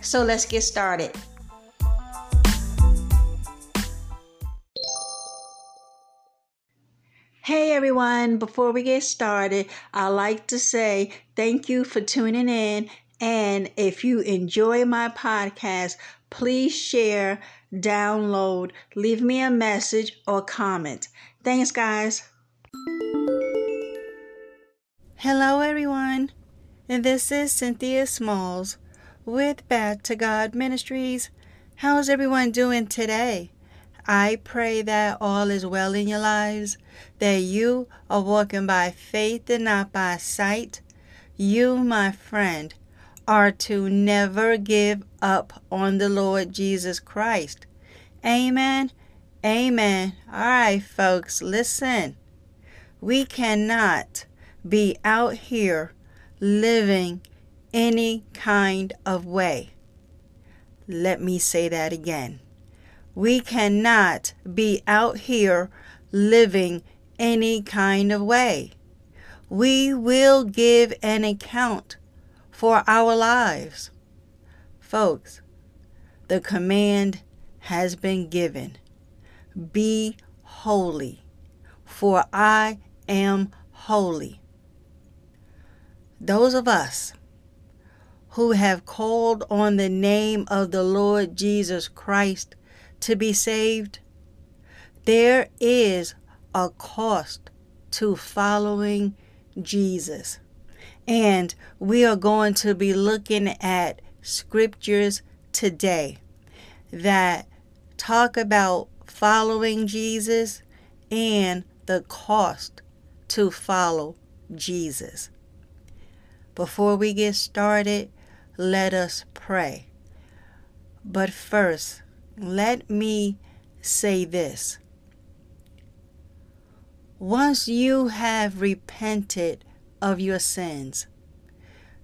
so let's get started. Hey everyone, before we get started, I'd like to say thank you for tuning in. And if you enjoy my podcast, please share download, leave me a message or comment. Thanks, guys. Hello, everyone. And this is Cynthia Smalls with Back to God Ministries. How's everyone doing today? I pray that all is well in your lives, that you are walking by faith and not by sight. You, my friend, are to never give up on the Lord Jesus Christ. Amen. Amen. All right, folks, listen. We cannot be out here living any kind of way. Let me say that again. We cannot be out here living any kind of way. We will give an account for our lives. Folks, the command has been given Be holy, for I am holy. Those of us who have called on the name of the Lord Jesus Christ to be saved, there is a cost to following Jesus. And we are going to be looking at scriptures today that talk about following Jesus and the cost to follow Jesus. Before we get started, let us pray. But first, let me say this. Once you have repented of your sins.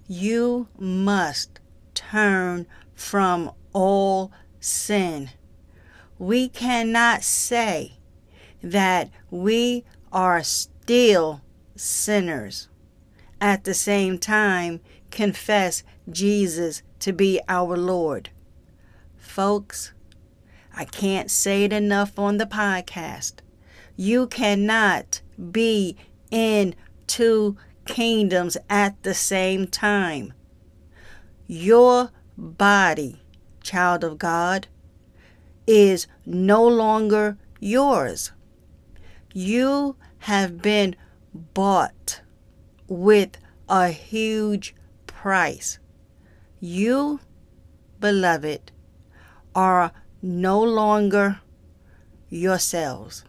You must turn from all sin. We cannot say that we are still sinners. At the same time, confess Jesus to be our Lord. Folks, I can't say it enough on the podcast. You cannot be in two kingdoms at the same time. Your body, child of God, is no longer yours. You have been bought with a huge price. You, beloved, are no longer yourselves.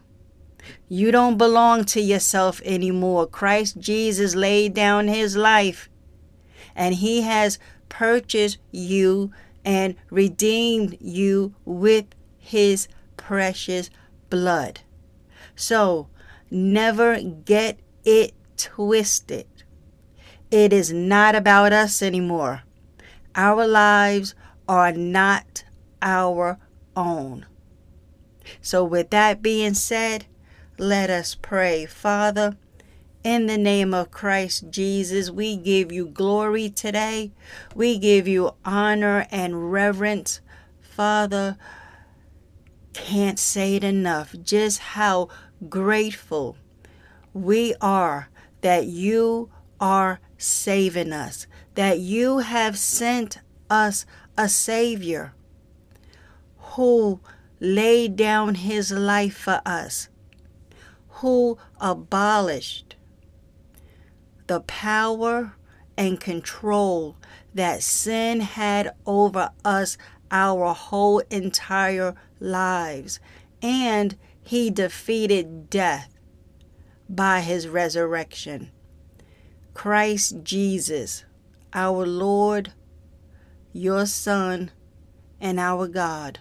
You don't belong to yourself anymore. Christ Jesus laid down his life and he has purchased you and redeemed you with his precious blood. So never get it twisted. It is not about us anymore. Our lives are not our own. So, with that being said, let us pray. Father, in the name of Christ Jesus, we give you glory today. We give you honor and reverence. Father, can't say it enough just how grateful we are that you are saving us, that you have sent us a Savior who laid down his life for us who abolished the power and control that sin had over us our whole entire lives. and he defeated death by his resurrection. Christ Jesus, our Lord, your Son, and our God,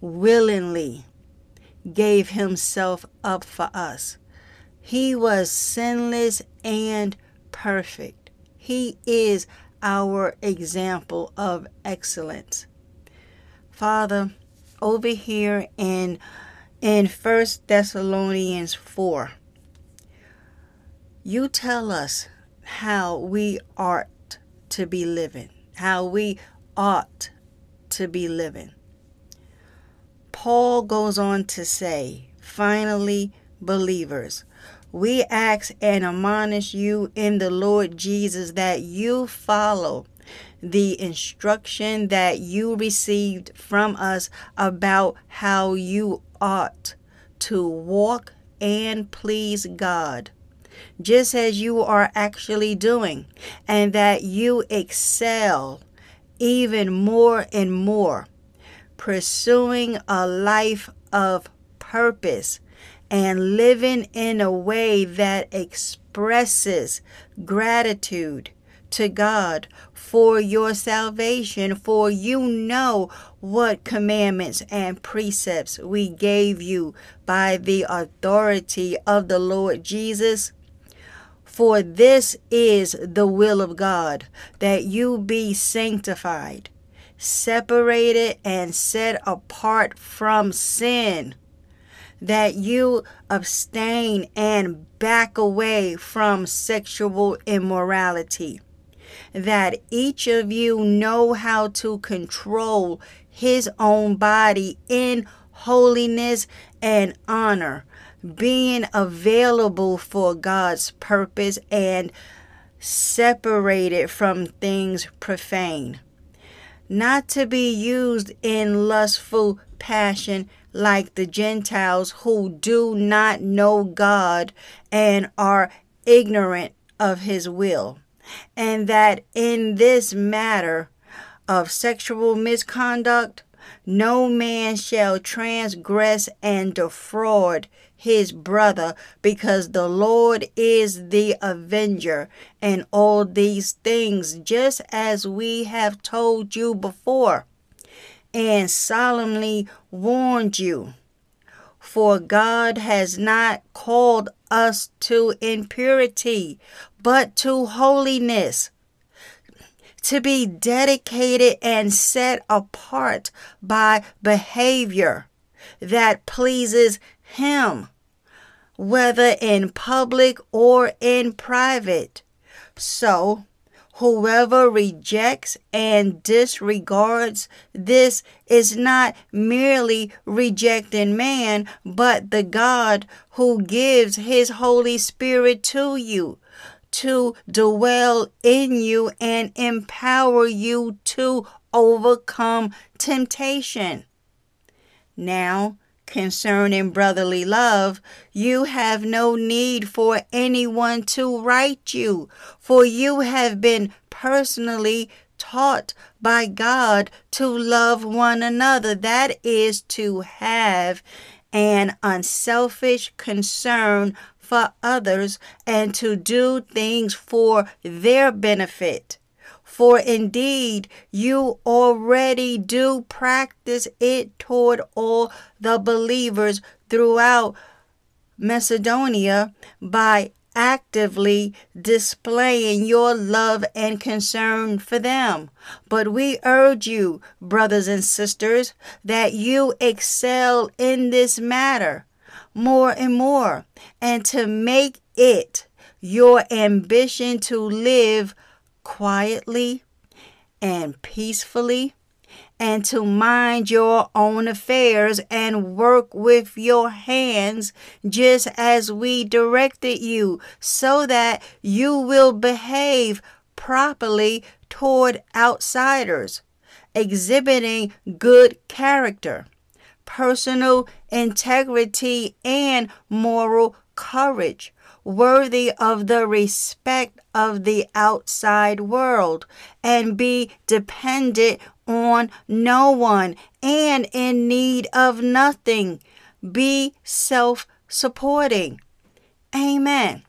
willingly gave himself up for us. He was sinless and perfect. He is our example of excellence. Father, over here in in First Thessalonians 4, you tell us how we ought to be living, how we ought to be living. Paul goes on to say, finally, believers, we ask and admonish you in the Lord Jesus that you follow the instruction that you received from us about how you ought to walk and please God, just as you are actually doing, and that you excel even more and more, pursuing a life of purpose and living in a way that expresses gratitude to God for your salvation, for you know what commandments and precepts we gave you by the authority of the Lord Jesus. For this is the will of God, that you be sanctified, separated, and set apart from sin, that you abstain and back away from sexual immorality that each of you know how to control his own body in holiness and honor, being available for God's purpose and separated from things profane. Not to be used in lustful passion like the Gentiles who do not know God and are ignorant of his will and that in this matter of sexual misconduct, no man shall transgress and defraud his brother, because the Lord is the avenger and all these things, just as we have told you before and solemnly warned you. For God has not called us to impurity, but to holiness. To be dedicated and set apart by behavior that pleases Him, whether in public or in private. So, Whoever rejects and disregards this is not merely rejecting man, but the God who gives his Holy Spirit to you to dwell in you and empower you to overcome temptation. Now, Concerning brotherly love, you have no need for anyone to write you, for you have been personally taught by God to love one another. That is to have an unselfish concern for others and to do things for their benefit. For indeed, you already do practice it toward all the believers throughout Macedonia by actively displaying your love and concern for them. But we urge you, brothers and sisters, that you excel in this matter more and more, and to make it your ambition to live quietly and peacefully and to mind your own affairs and work with your hands just as we directed you, so that you will behave properly toward outsiders, exhibiting good character, personal integrity, and moral courage worthy of the respect of the outside world and be dependent on no one and in need of nothing. Be self supporting. Amen.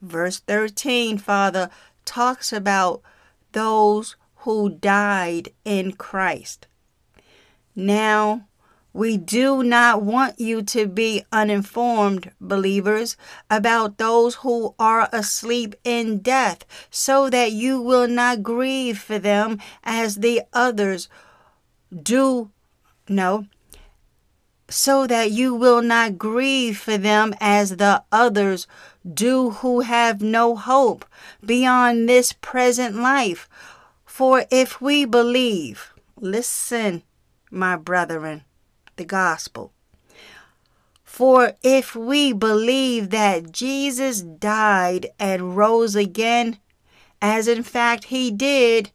Verse 13, Father, talks about those who died in Christ. Now, we do not want you to be uninformed, believers, about those who are asleep in death, so that you will not grieve for them as the others do. No, so that you will not grieve for them as the others do who have no hope beyond this present life. For if we believe, listen, my brethren, the gospel. For if we believe that Jesus died and rose again, as in fact he did,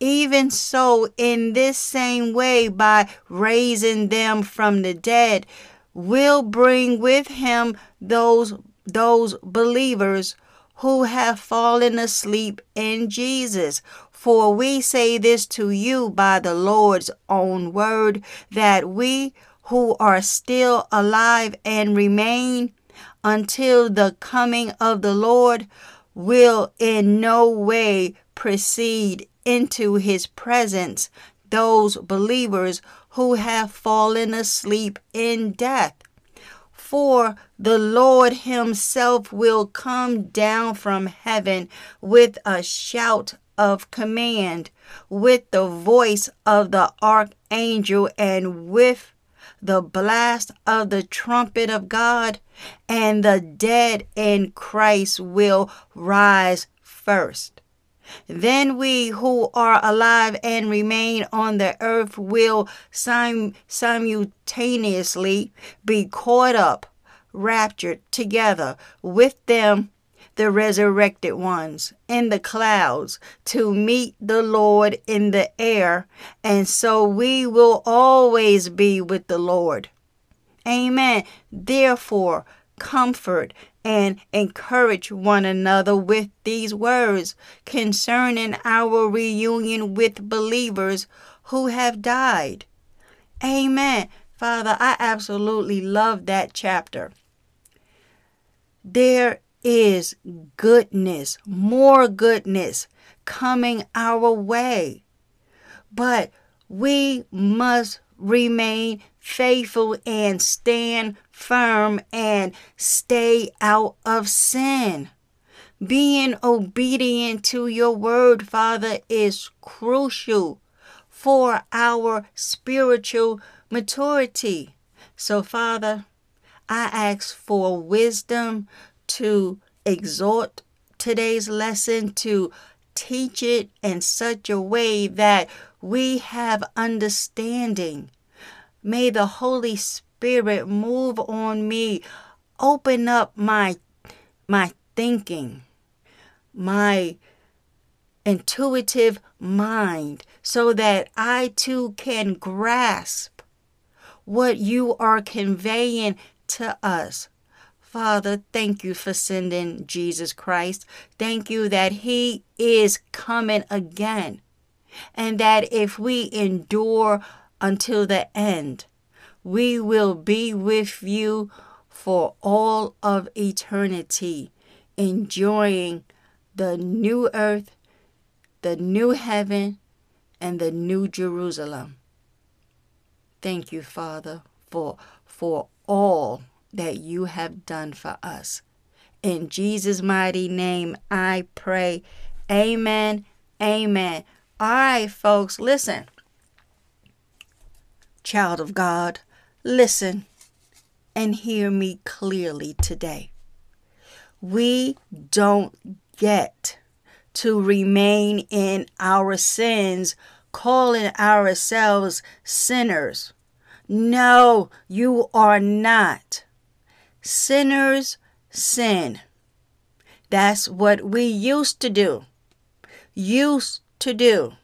even so, in this same way, by raising them from the dead, will bring with him those, those believers who have fallen asleep in Jesus. For we say this to you by the Lord's own word, that we who are still alive and remain until the coming of the Lord will in no way precede into his presence those believers who have fallen asleep in death. For the Lord himself will come down from heaven with a shout of command, with the voice of the archangel, and with the blast of the trumpet of God, and the dead in Christ will rise first. Then we who are alive and remain on the earth will sim- simultaneously be caught up, raptured together with them the resurrected ones in the clouds to meet the Lord in the air, and so we will always be with the Lord. Amen. Therefore, comfort and encourage one another with these words concerning our reunion with believers who have died. Amen. Father, I absolutely love that chapter. There is goodness, more goodness coming our way. But we must remain faithful and stand firm and stay out of sin. Being obedient to your word, Father, is crucial for our spiritual maturity. So, Father, I ask for wisdom to exhort today's lesson, to teach it in such a way that we have understanding. May the Holy Spirit move on me, open up my my thinking, my intuitive mind so that I too can grasp what you are conveying to us Father, thank you for sending Jesus Christ. Thank you that He is coming again. And that if we endure until the end, we will be with you for all of eternity, enjoying the new earth, the new heaven, and the new Jerusalem. Thank you, Father, for, for all that you have done for us. In Jesus' mighty name, I pray. Amen. Amen. All right, folks, listen. Child of God, listen and hear me clearly today. We don't get to remain in our sins, calling ourselves sinners. No, you are not. Sinners sin. That's what we used to do. Used to do.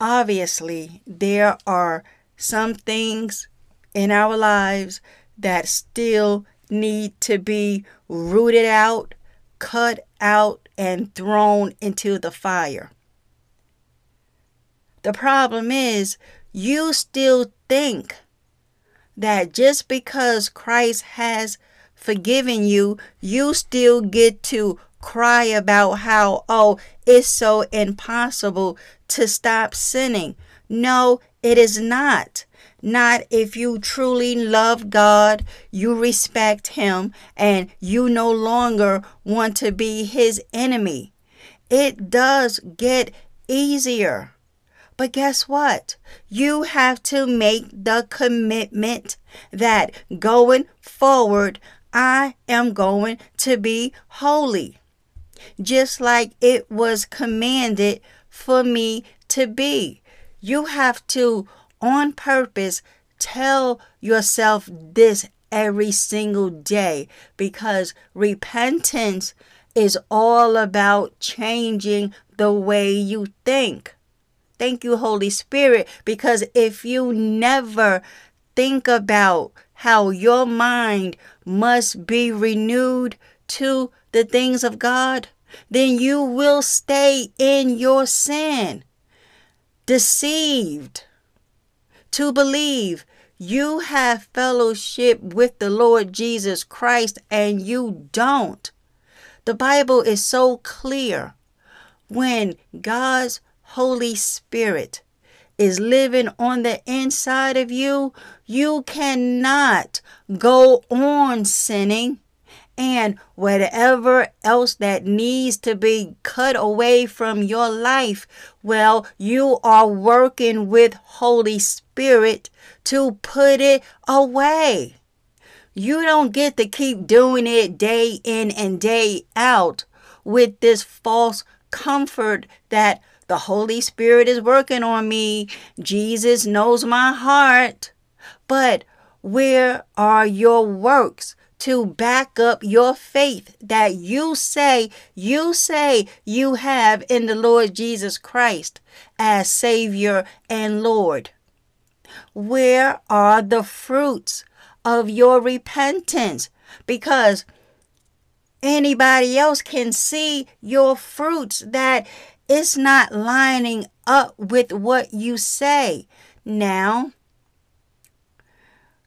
Obviously, there are some things in our lives that still need to be rooted out, cut out, and thrown into the fire. The problem is you still think that just because Christ has forgiven you, you still get to cry about how, oh, it's so impossible to stop sinning. No, it is not. Not if you truly love God, you respect Him, and you no longer want to be His enemy. It does get easier. But guess what? You have to make the commitment that going forward, I am going to be holy. Just like it was commanded for me to be. You have to, on purpose, tell yourself this every single day because repentance is all about changing the way you think. Thank you, Holy Spirit, because if you never think about how your mind must be renewed to the things of God, then you will stay in your sin, deceived to believe you have fellowship with the Lord Jesus Christ and you don't. The Bible is so clear. When God's Holy Spirit is living on the inside of you, you cannot go on sinning. And whatever else that needs to be cut away from your life, well, you are working with Holy Spirit to put it away. You don't get to keep doing it day in and day out with this false comfort that the Holy Spirit is working on me. Jesus knows my heart. But where are your works to back up your faith that you say, you say you have in the Lord Jesus Christ as Savior and Lord? Where are the fruits of your repentance? Because anybody else can see your fruits that it's not lining up with what you say. Now,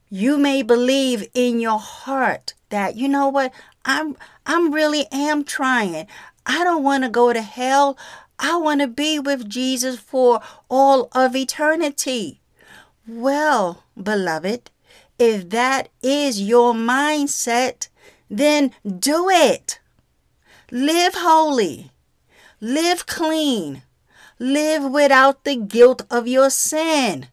you may believe in your heart that you know what I'm I'm really am trying. I don't want to go to hell. I want to be with Jesus for all of eternity. Well, beloved, if that is your mindset, then do it. Live holy. Live clean. Live without the guilt of your sin.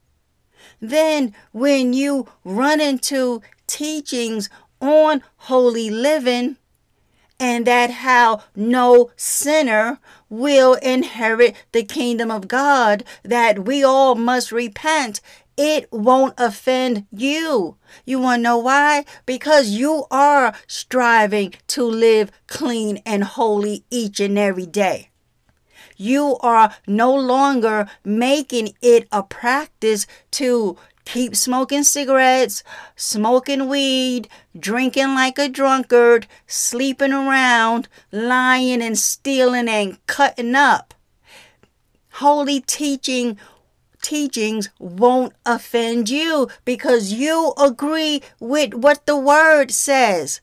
Then, when you run into teachings on holy living, and that how no sinner will inherit the kingdom of God, that we all must repent, it won't offend you. You want to know why? Because you are striving to live clean and holy each and every day you are no longer making it a practice to keep smoking cigarettes, smoking weed, drinking like a drunkard, sleeping around, lying and stealing and cutting up. Holy teaching teachings won't offend you because you agree with what the word says.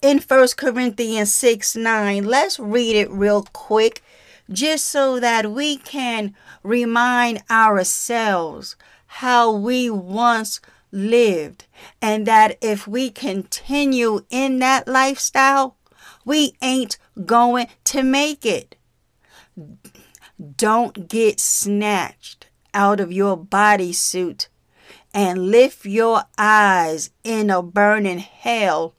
In 1 Corinthians 6 9, let's read it real quick just so that we can remind ourselves how we once lived, and that if we continue in that lifestyle, we ain't going to make it. Don't get snatched out of your bodysuit and lift your eyes in a burning hell,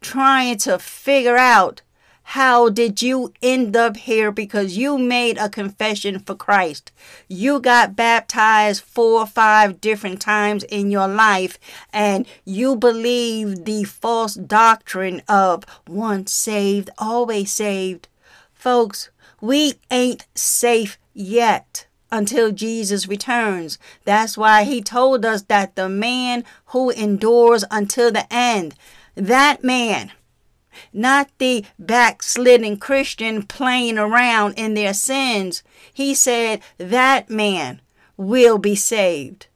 trying to figure out how did you end up here? Because you made a confession for Christ. You got baptized four or five different times in your life, and you believe the false doctrine of once saved, always saved. Folks, we ain't safe yet until Jesus returns. That's why he told us that the man who endures until the end, that man not the backslidden Christian playing around in their sins. He said that man will be saved.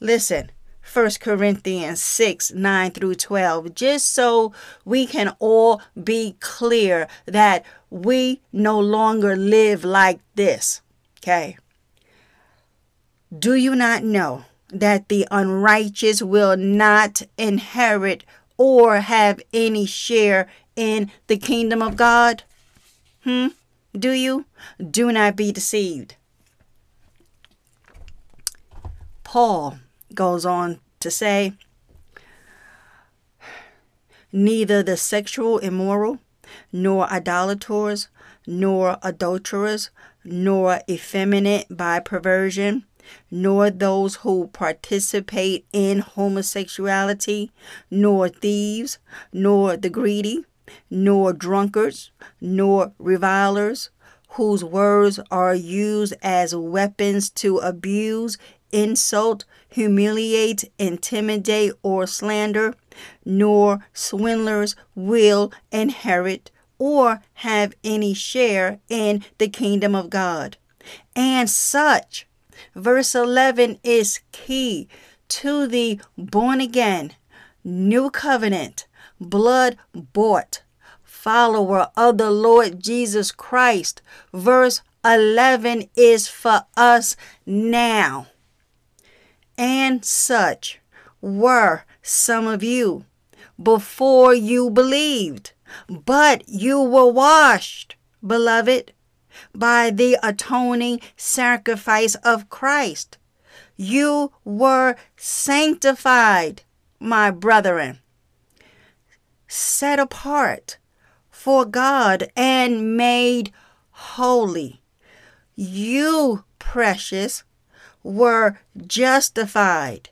Listen, 1 Corinthians 6 9 through 12, just so we can all be clear that we no longer live like this. Okay. Do you not know that the unrighteous will not inherit or have any share in the kingdom of God? Hmm? Do you? Do not be deceived. Paul goes on to say, Neither the sexual immoral, nor idolaters, nor adulterers, nor effeminate by perversion, nor those who participate in homosexuality, nor thieves, nor the greedy, nor drunkards, nor revilers, whose words are used as weapons to abuse, insult, humiliate, intimidate, or slander, nor swindlers will inherit or have any share in the kingdom of God. And such, verse 11 is key to the born again, new covenant, blood bought follower of the Lord Jesus Christ. Verse 11 is for us now. And such were some of you before you believed, but you were washed, beloved, by the atoning sacrifice of Christ. You were sanctified, my brethren, set apart for God and made holy. You, precious, were justified,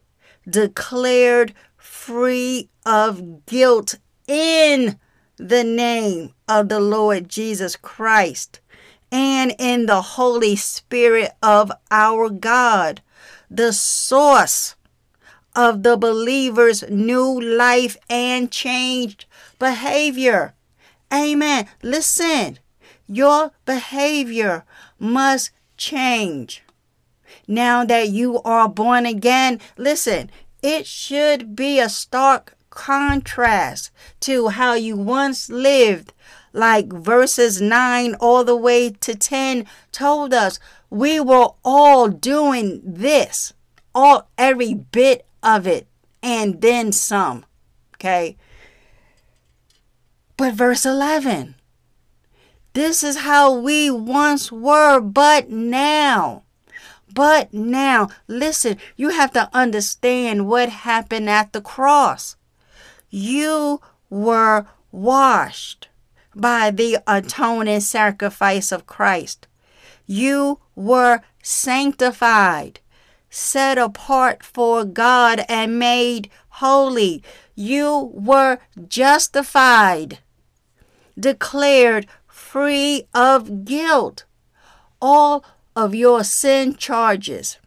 declared free of guilt in the name of the Lord Jesus Christ and in the Holy Spirit of our God, the source of the believer's new life and changed behavior. Amen. Listen, your behavior must change. Now that you are born again, listen, it should be a stark contrast to how you once lived. Like verses 9 all the way to 10 told us, we were all doing this, all every bit of it, and then some. Okay. But verse 11, this is how we once were, but now. But now, listen, you have to understand what happened at the cross. You were washed by the atoning sacrifice of Christ. You were sanctified, set apart for God, and made holy. You were justified, declared free of guilt. All of your sin charges,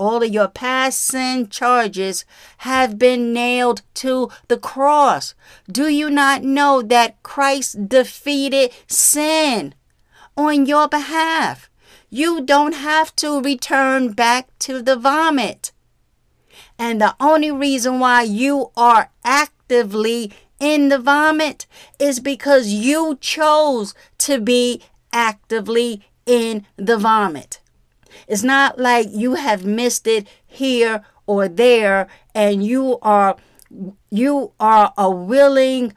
all of your past sin charges have been nailed to the cross. Do you not know that Christ defeated sin on your behalf? You don't have to return back to the vomit. And the only reason why you are actively in the vomit is because you chose to be actively in the vomit. It's not like you have missed it here or there and you are you are a willing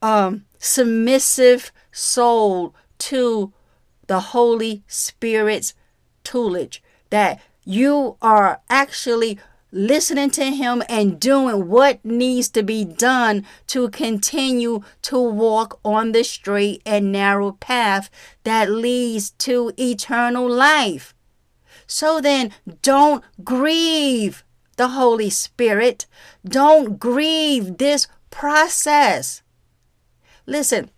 um, submissive soul to the Holy Spirit's tutelage that you are actually listening to Him and doing what needs to be done to continue to walk on the straight and narrow path that leads to eternal life. So then, don't grieve the Holy Spirit. Don't grieve this process. Listen,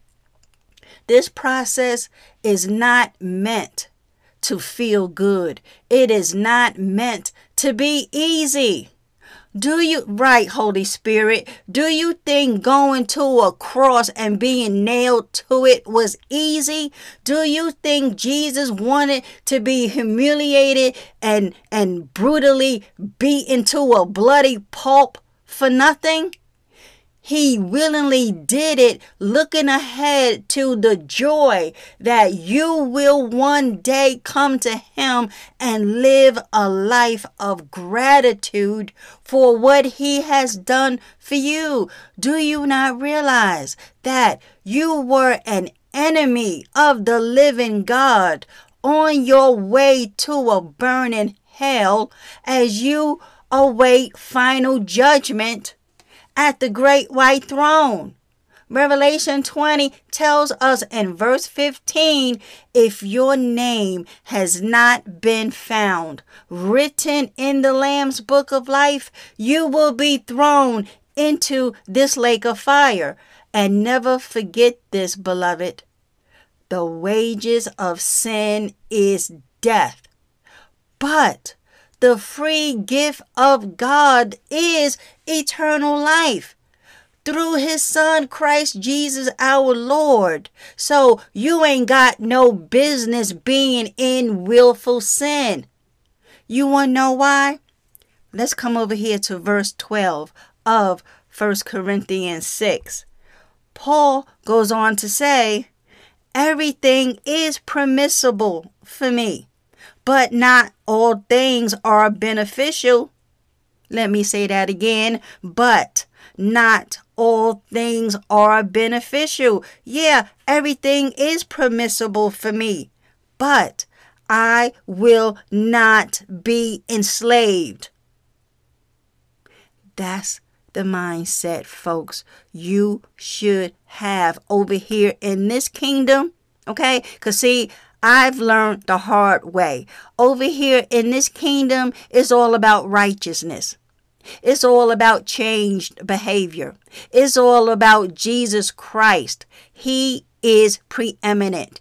this process is not meant to feel good. It is not meant to be easy. Do you, right, Holy Spirit, do you think going to a cross and being nailed to it was easy? Do you think Jesus wanted to be humiliated and, and brutally beaten to a bloody pulp for nothing? He willingly did it, looking ahead to the joy that you will one day come to Him and live a life of gratitude for what He has done for you. Do you not realize that you were an enemy of the living God on your way to a burning hell as you await final judgment? At the great white throne. Revelation 20 tells us in verse 15 if your name has not been found written in the Lamb's book of life, you will be thrown into this lake of fire. And never forget this, beloved. The wages of sin is death. But the free gift of God is eternal life through his son Christ Jesus our Lord. So you ain't got no business being in willful sin. You want to know why? Let's come over here to verse 12 of 1 Corinthians 6. Paul goes on to say, Everything is permissible for me but not all things are beneficial. Let me say that again. But not all things are beneficial. Yeah, everything is permissible for me, but I will not be enslaved. That's the mindset, folks, you should have over here in this kingdom. Okay? Because, see, I've learned the hard way. Over here in this kingdom, it's all about righteousness. It's all about changed behavior. It's all about Jesus Christ. He is preeminent.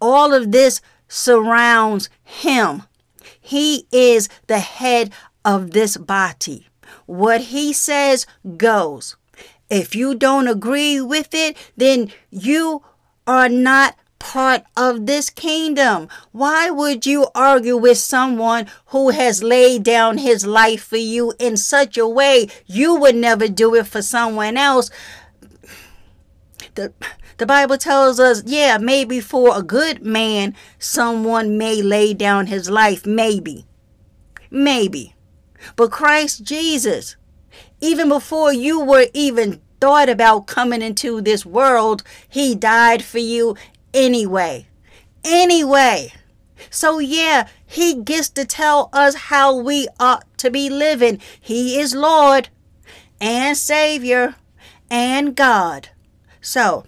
All of this surrounds him. He is the head of this body. What he says goes. If you don't agree with it, then you are not part of this kingdom. Why would you argue with someone who has laid down his life for you in such a way you would never do it for someone else? The, the Bible tells us, yeah, maybe for a good man, someone may lay down his life. Maybe. Maybe. But Christ Jesus, even before you were even thought about coming into this world, He died for you anyway. Anyway. So, yeah, he gets to tell us how we ought to be living. He is Lord and Savior and God. So,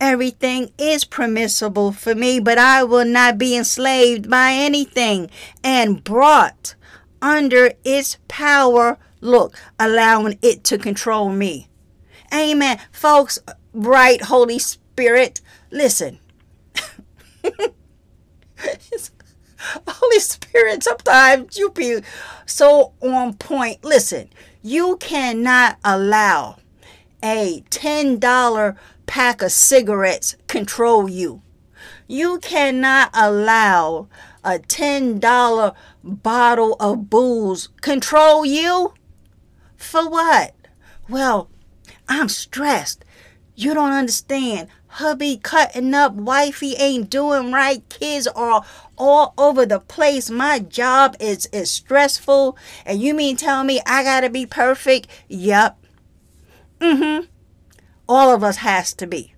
everything is permissible for me, but I will not be enslaved by anything and brought under its power. Look, allowing it to control me. Amen. Folks, right, Holy Spirit, Listen. Holy Spirit, sometimes you be so on point. Listen, you cannot allow a $10 pack of cigarettes control you. You cannot allow a $10 bottle of booze control you. For what? Well, I'm stressed. You don't understand hubby cutting up, wifey ain't doing right, kids are all over the place. My job is is stressful, and you mean tell me I gotta be perfect? Yep. Mm-hmm. All of us has to be.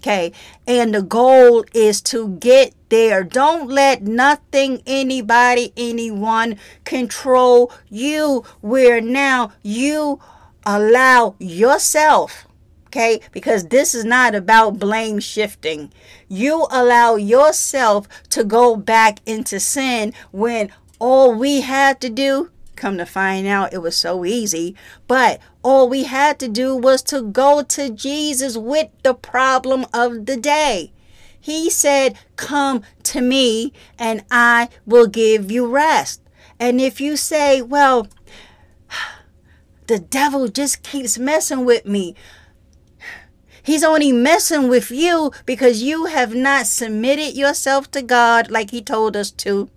Okay. And the goal is to get there. Don't let nothing, anybody, anyone control you where now you allow yourself Okay, because this is not about blame shifting. You allow yourself to go back into sin when all we had to do, come to find out, it was so easy, but all we had to do was to go to Jesus with the problem of the day. He said, Come to me and I will give you rest. And if you say, Well, the devil just keeps messing with me. He's only messing with you because you have not submitted yourself to God like He told us to.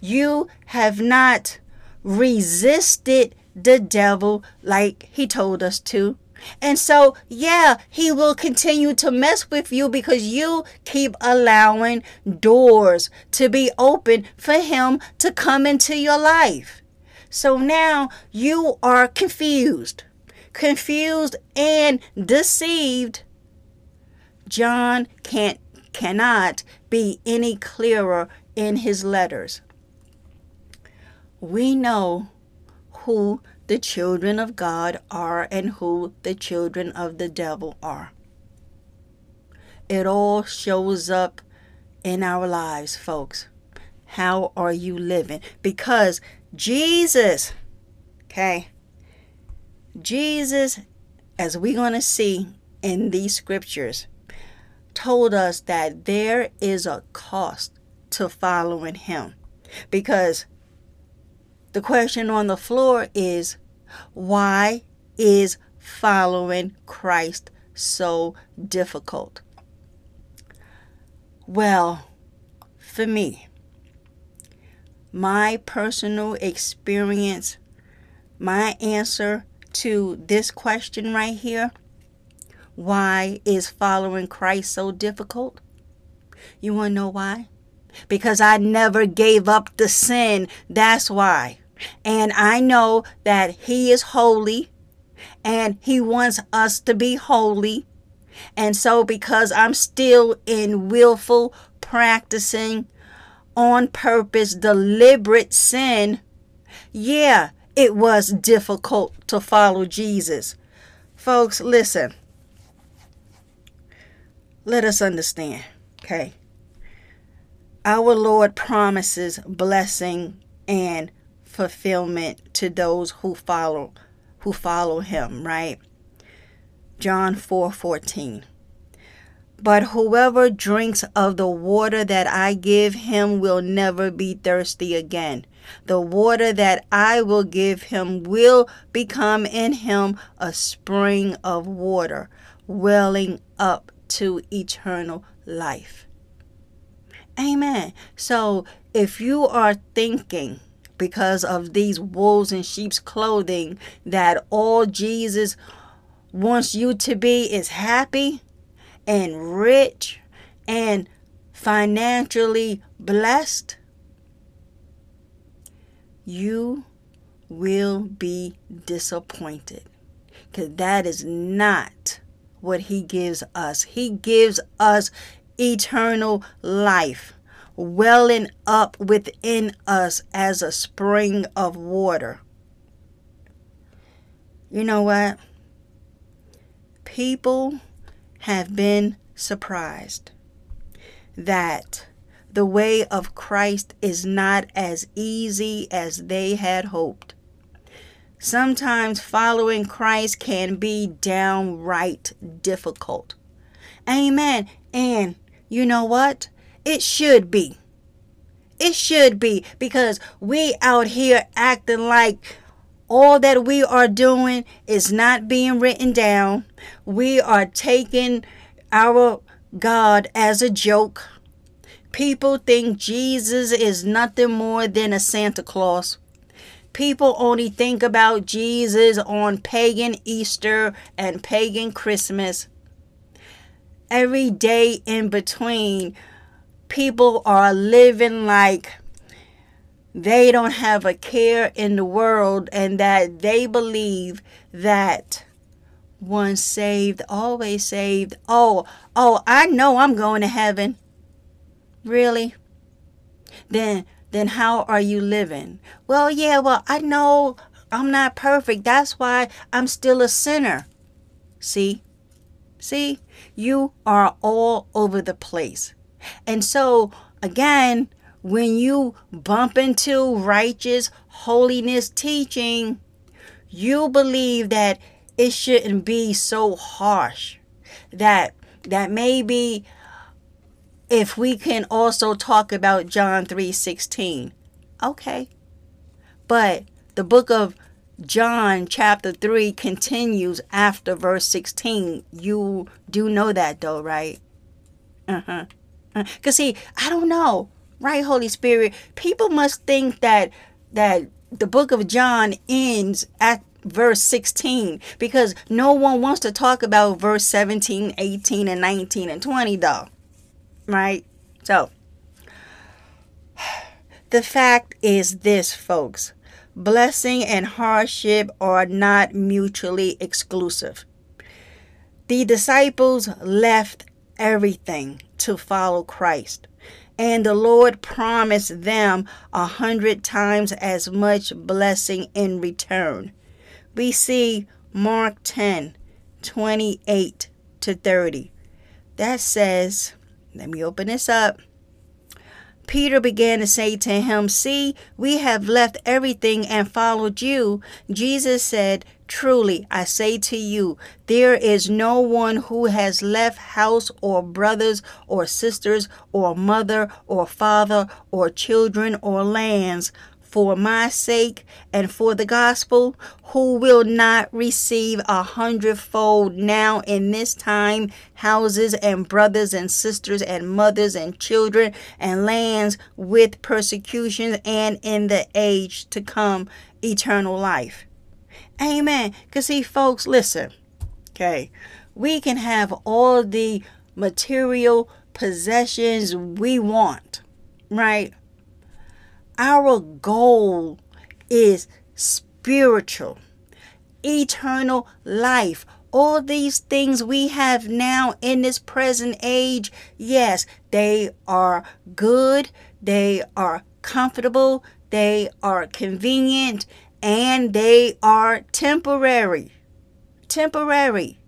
You have not resisted the devil like He told us to. And so, yeah, he will continue to mess with you because you keep allowing doors to be open for him to come into your life. So now you are confused, confused and deceived. John can't cannot be any clearer in his letters. We know who the children of God are and who the children of the devil are. It all shows up in our lives, folks. How are you living? Because Jesus, okay, Jesus, as we're going to see in these scriptures, told us that there is a cost to following him. Because the question on the floor is why is following Christ so difficult? Well, for me, my personal experience, my answer to this question right here why is following Christ so difficult? You want to know why? Because I never gave up the sin. That's why. And I know that He is holy and He wants us to be holy. And so, because I'm still in willful practicing, on purpose, deliberate sin, yeah, it was difficult to follow Jesus. Folks, listen. Let us understand, okay? Our Lord promises blessing and fulfillment to those who follow who follow him, right? John 4:14. 4, but whoever drinks of the water that I give him will never be thirsty again. The water that I will give him will become in him a spring of water, welling up to eternal life. Amen. So if you are thinking because of these wolves in sheep's clothing that all Jesus wants you to be is happy and rich and financially blessed, you will be disappointed because that is not what he gives us. He gives us eternal life welling up within us as a spring of water. You know what? People have been surprised that the way of Christ is not as easy as they had hoped. Sometimes following Christ can be downright difficult. Amen. And you know what? It should be. It should be because we out here acting like all that we are doing is not being written down. We are taking our God as a joke. People think Jesus is nothing more than a Santa Claus. People only think about Jesus on pagan Easter and pagan Christmas. Every day in between, people are living like they don't have a care in the world and that they believe that once saved, always saved. Oh, oh, I know I'm going to heaven. Really? Then then how are you living? Well, yeah, well, I know I'm not perfect. That's why I'm still a sinner. See? See? You are all over the place. And so, again, when you bump into righteous holiness teaching, you believe that it shouldn't be so harsh. That that maybe if we can also talk about John 3:16. Okay. But the book of John chapter 3 continues after verse 16. You do know that though, right? Uh-huh. Uh, see, I don't know, right, Holy Spirit? People must think that that the book of John ends at verse 16 because no one wants to talk about verse 17, 18, and 19 and 20, though. Right? So, the fact is this, folks blessing and hardship are not mutually exclusive. The disciples left everything to follow Christ. And the Lord promised them a hundred times as much blessing in return. We see Mark 10 28 to 30. That says, let me open this up. Peter began to say to him, See, we have left everything and followed you. Jesus said, Truly, I say to you, there is no one who has left house or brothers or sisters or mother or father or children or lands for my sake and for the gospel, who will not receive a hundredfold now in this time houses and brothers and sisters and mothers and children and lands with persecutions and in the age to come eternal life. Amen. Because, see, folks, listen, okay, we can have all the material possessions we want, right? Our goal is spiritual, eternal life. All these things we have now in this present age, yes, they are good, they are comfortable, they are convenient, and they are temporary. Temporary.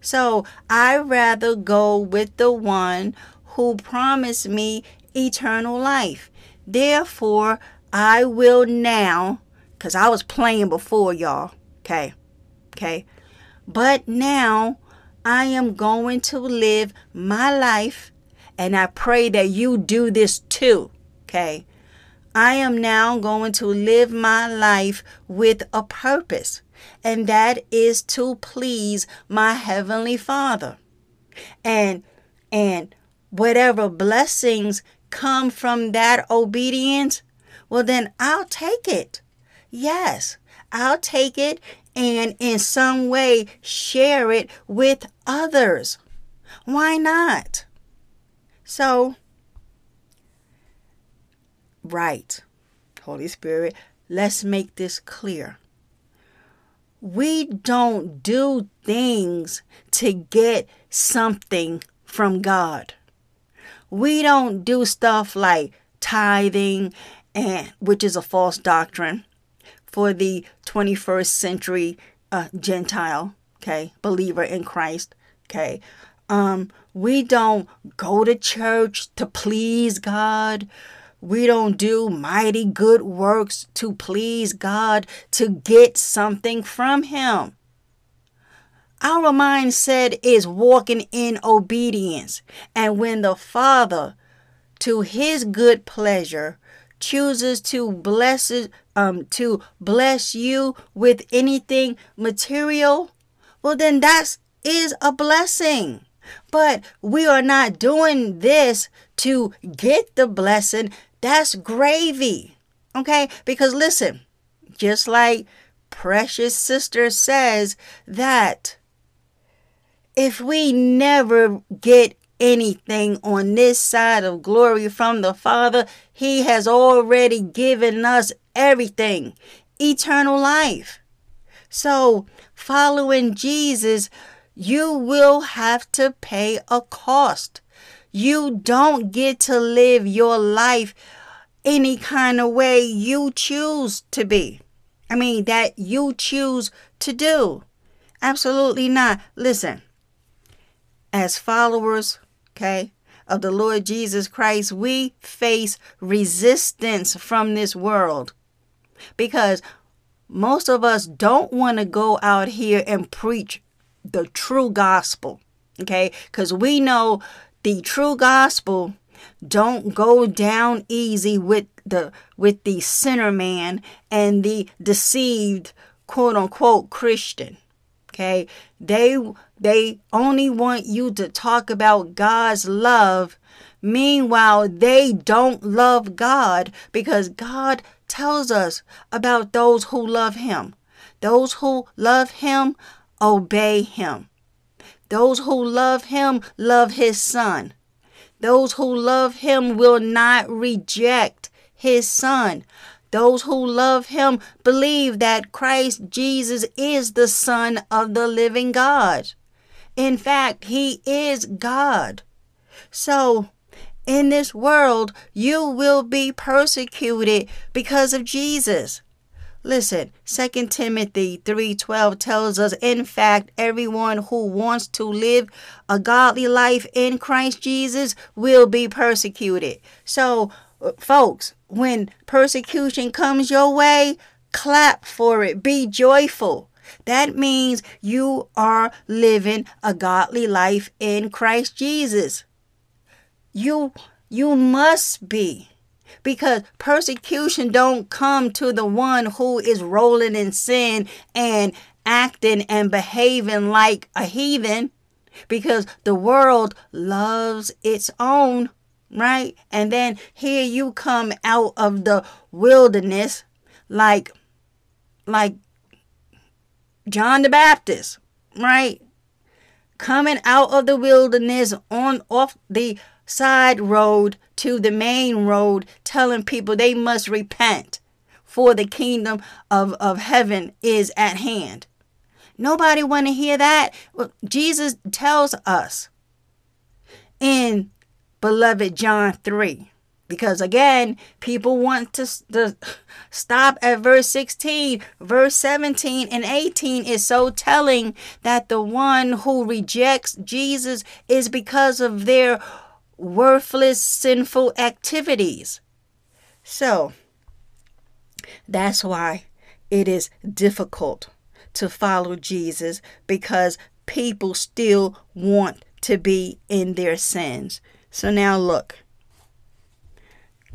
So I rather go with the one who promised me eternal life. Therefore, I will now, because I was playing before y'all, okay? Okay? But now I am going to live my life, and I pray that you do this too, okay? I am now going to live my life with a purpose, and that is to please my heavenly Father. And and whatever blessings come from that obedience, well, then I'll take it. Yes, I'll take it and in some way share it with others. Why not? So, right, Holy Spirit, let's make this clear. We don't do things to get something from God we don't do stuff like tithing and which is a false doctrine for the 21st century uh, gentile okay believer in christ okay? Um we don't go to church to please god. We don't do mighty good works to please god to get something from him our mindset is walking in obedience. And when the Father, to his good pleasure, chooses to bless um to bless you with anything material, well then that is a blessing. But we are not doing this to get the blessing. That's gravy. Okay? Because listen, just like precious sister says that if we never get anything on this side of glory from the Father, He has already given us everything eternal life. So, following Jesus, you will have to pay a cost. You don't get to live your life any kind of way you choose to be. I mean, that you choose to do. Absolutely not. Listen, as followers, okay, of the Lord Jesus Christ, we face resistance from this world because most of us don't want to go out here and preach the true gospel, okay? Because we know the true gospel don't go down easy with the with the sinner man and the deceived quote unquote Christian. Okay? They they only want you to talk about God's love. Meanwhile, they don't love God because God tells us about those who love him. Those who love him obey him. Those who love him love his son. Those who love him will not reject his son. Those who love him believe that Christ Jesus is the Son of the living God. In fact, he is God. So, in this world, you will be persecuted because of Jesus. Listen, 2 Timothy 3:12 tells us in fact everyone who wants to live a godly life in Christ Jesus will be persecuted. So, uh, folks, when persecution comes your way, clap for it. Be joyful. That means you are living a godly life in Christ Jesus. You you must be because persecution don't come to the one who is rolling in sin and acting and behaving like a heathen because the world loves its own right and then here you come out of the wilderness like like John the Baptist right coming out of the wilderness on off the side road to the main road, telling people they must repent, for the kingdom of, of heaven is at hand. Nobody want to hear that. Well, Jesus tells us in beloved John 3. Because again, people want to, to stop at verse 16. Verse 17 and 18 is so telling that the one who rejects Jesus is because of their worthless, sinful activities. So, that's why it is difficult to follow Jesus because people still want to be in their sins. So, now look,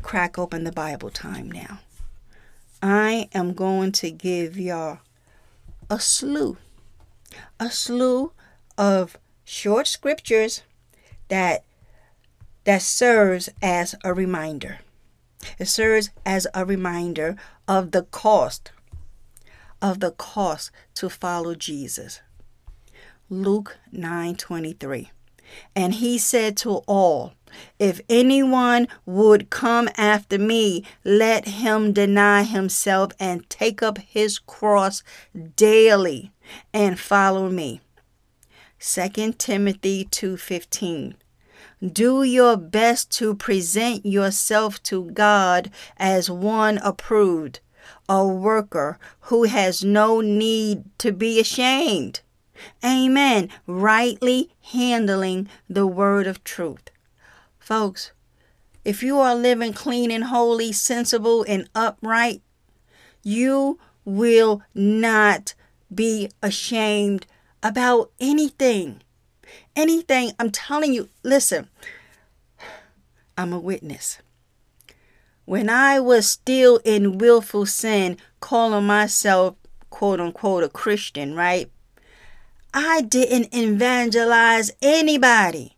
crack open the Bible time now. I am going to give y'all a slew, a slew of short scriptures that that serves as a reminder. It serves as a reminder of the cost, of the cost to follow Jesus. Luke 9:23. And he said to all, If anyone would come after me, let him deny himself and take up his cross daily and follow me. 2 Timothy 2:15 do your best to present yourself to God as one approved, a worker who has no need to be ashamed. Amen. Rightly handling the word of truth. Folks, if you are living clean and holy, sensible and upright, you will not be ashamed about anything anything, I'm telling you, listen, I'm a witness. When I was still in willful sin, calling myself quote unquote a Christian, right? I didn't evangelize anybody.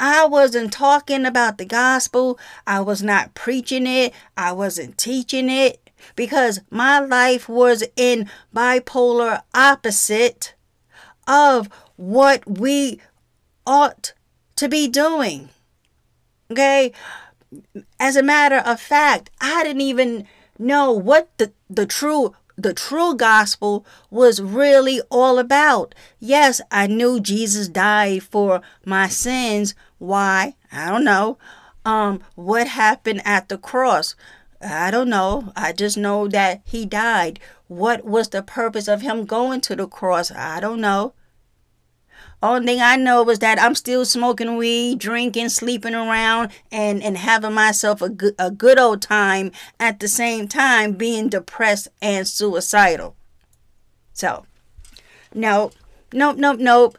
I wasn't talking about the gospel. I was not preaching it. I wasn't teaching it because my life was in bipolar opposite of what we ought to be doing. Okay? As a matter of fact, I didn't even know what the, the true the true gospel was really all about. Yes, I knew Jesus died for my sins. Why? I don't know. Um what happened at the cross? I don't know. I just know that he died. What was the purpose of him going to the cross? I don't know. Only thing I know is that I'm still smoking weed, drinking, sleeping around, and, and having myself a good, a good old time at the same time being depressed and suicidal. So, no, nope, nope, nope.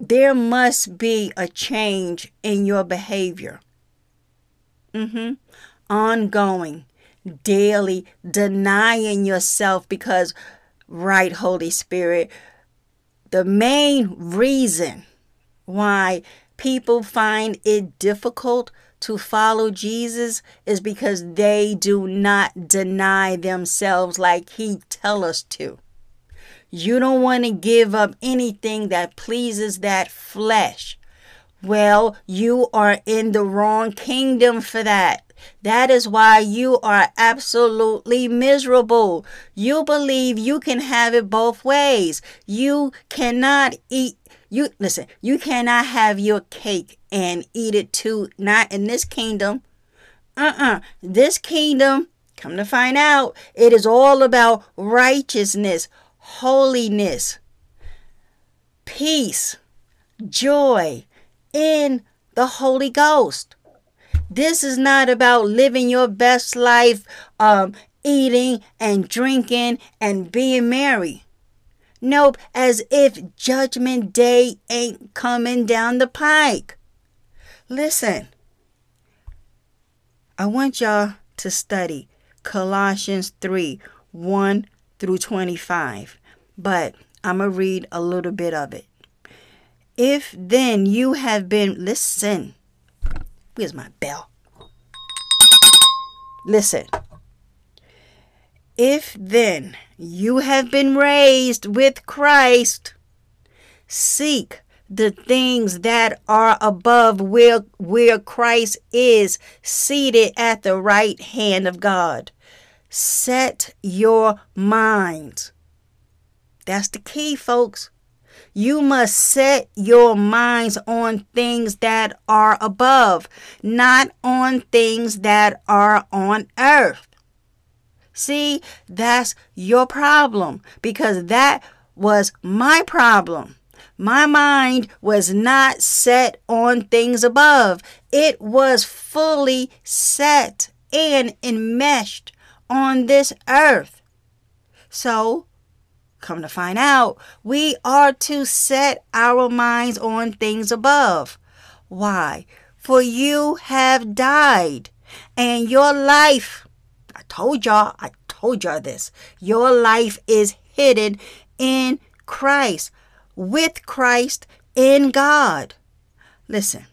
There must be a change in your behavior. Mm-hmm. Ongoing, daily denying yourself because right, Holy Spirit. The main reason why people find it difficult to follow Jesus is because they do not deny themselves like he tell us to. You don't want to give up anything that pleases that flesh. Well, you are in the wrong kingdom for that. That is why you are absolutely miserable. You believe you can have it both ways. You cannot eat you listen, you cannot have your cake and eat it too. Not in this kingdom. Uh-uh. This kingdom, come to find out, it is all about righteousness, holiness, peace, joy in the Holy Ghost. This is not about living your best life, um, eating and drinking and being merry. Nope, as if Judgment Day ain't coming down the pike. Listen, I want y'all to study Colossians 3 1 through 25, but I'm going to read a little bit of it. If then you have been, listen, where's my bell? Listen. If then you have been raised with Christ, seek the things that are above where, where Christ is seated at the right hand of God. Set your mind. That's the key, folks. You must set your minds on things that are above, not on things that are on earth. See, that's your problem because that was my problem. My mind was not set on things above. It was fully set and enmeshed on this earth. So, come to find out, we are to set our minds on things above. Why? For you have died, and your life I told y'all, I told y'all this. Your life is hidden in Christ, with Christ in God. Listen,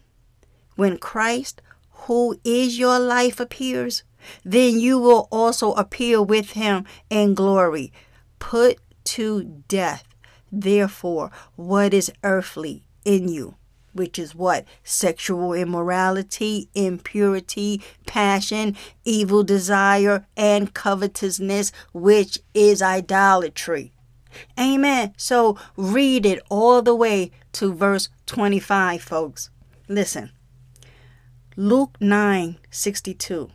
when Christ, who is your life, appears, then you will also appear with him in glory. Put to death, therefore, what is earthly in you which is what? Sexual immorality, impurity, passion, evil desire, and covetousness, which is idolatry. Amen. So read it all the way to verse 25, folks. Listen. Luke 9 62.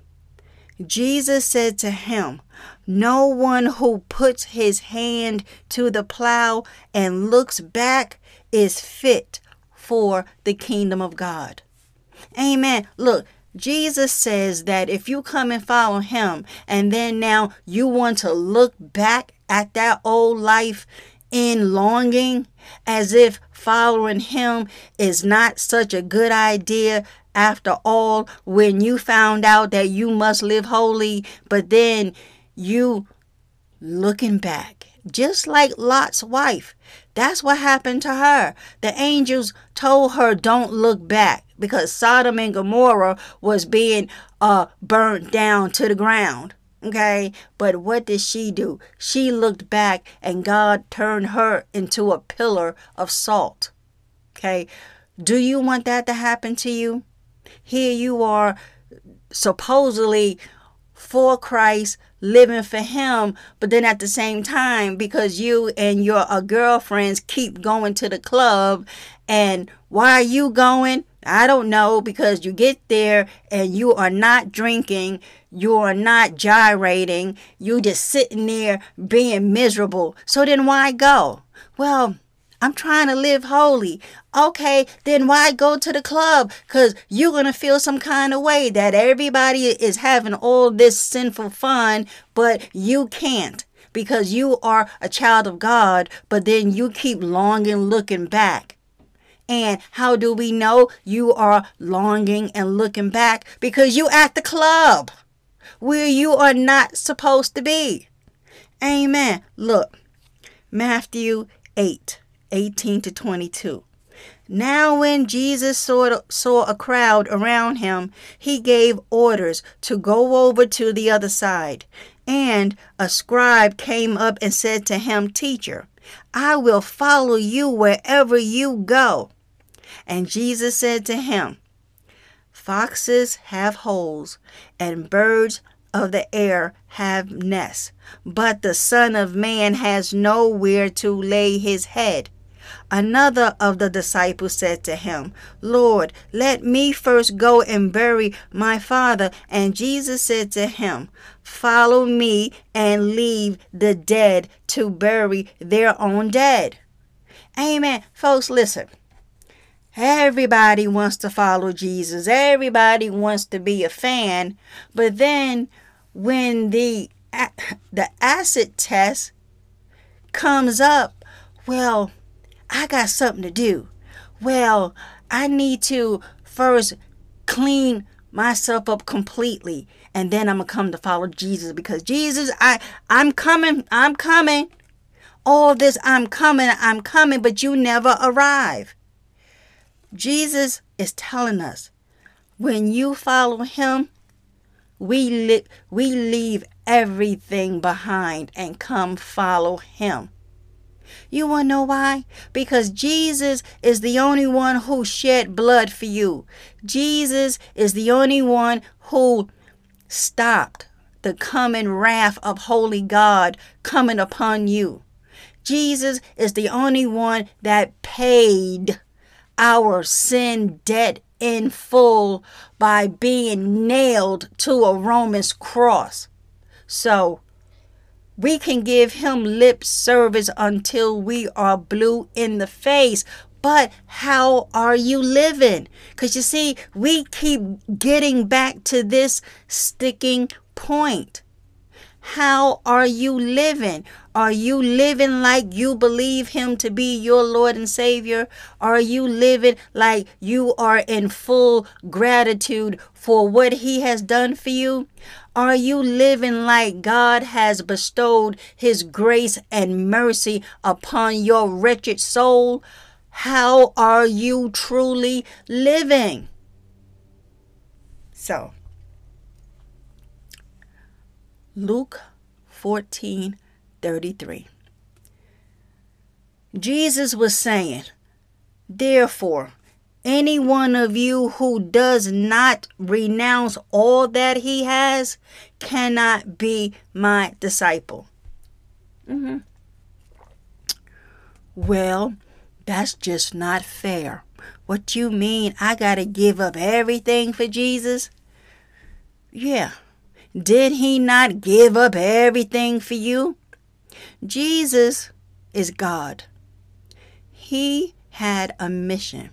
Jesus said to him, No one who puts his hand to the plow and looks back is fit for the kingdom of God. Amen. Look, Jesus says that if you come and follow him and then now you want to look back at that old life in longing as if following him is not such a good idea after all when you found out that you must live holy but then you looking back just like Lot's wife that's what happened to her. The angels told her, don't look back because Sodom and Gomorrah was being uh, burnt down to the ground. Okay, but what did she do? She looked back and God turned her into a pillar of salt. Okay, do you want that to happen to you? Here you are supposedly for Christ, living for him but then at the same time because you and your uh, girlfriends keep going to the club and why are you going i don't know because you get there and you are not drinking you are not gyrating you just sitting there being miserable so then why go well I'm trying to live holy. Okay, then why go to the club? Because you're going to feel some kind of way that everybody is having all this sinful fun, but you can't because you are a child of God, but then you keep longing, looking back. And how do we know you are longing and looking back? Because you at the club where you are not supposed to be. Amen. Look, Matthew 8 18 to 22. Now, when Jesus saw, saw a crowd around him, he gave orders to go over to the other side. And a scribe came up and said to him, Teacher, I will follow you wherever you go. And Jesus said to him, Foxes have holes, and birds of the air have nests, but the Son of Man has nowhere to lay his head. Another of the disciples said to him, Lord, let me first go and bury my father. And Jesus said to him, Follow me and leave the dead to bury their own dead. Amen. Folks, listen. Everybody wants to follow Jesus. Everybody wants to be a fan. But then when the the acid test comes up, well, I got something to do. Well, I need to first clean myself up completely and then I'm going to come to follow Jesus because Jesus I I'm coming. I'm coming. All this I'm coming. I'm coming, but you never arrive. Jesus is telling us when you follow him, we li- we leave everything behind and come follow him. You want to know why? Because Jesus is the only one who shed blood for you. Jesus is the only one who stopped the coming wrath of holy God coming upon you. Jesus is the only one that paid our sin debt in full by being nailed to a Roman's cross. So, we can give him lip service until we are blue in the face. But how are you living? Because you see, we keep getting back to this sticking point. How are you living? Are you living like you believe Him to be your Lord and Savior? Are you living like you are in full gratitude for what He has done for you? Are you living like God has bestowed His grace and mercy upon your wretched soul? How are you truly living? So, Luke 14 33. Jesus was saying, Therefore, any one of you who does not renounce all that he has cannot be my disciple. Mm-hmm. Well, that's just not fair. What you mean I got to give up everything for Jesus? Yeah. Did he not give up everything for you? Jesus is God. He had a mission.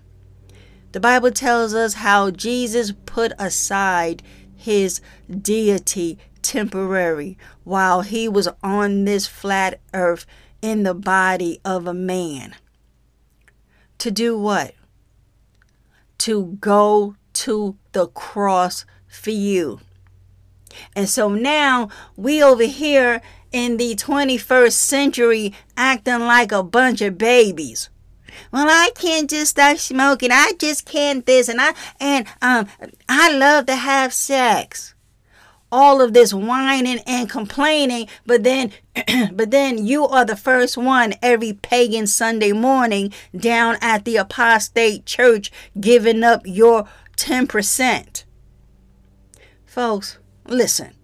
The Bible tells us how Jesus put aside his deity temporary while he was on this flat earth in the body of a man. To do what? To go to the cross for you. And so now we over here in the 21st century acting like a bunch of babies. Well i can't just stop smoking. I just can't this and i and um i love to have sex. All of this whining and complaining but then but then you are the first one every pagan sunday morning down at the apostate church giving up your 10% folks listen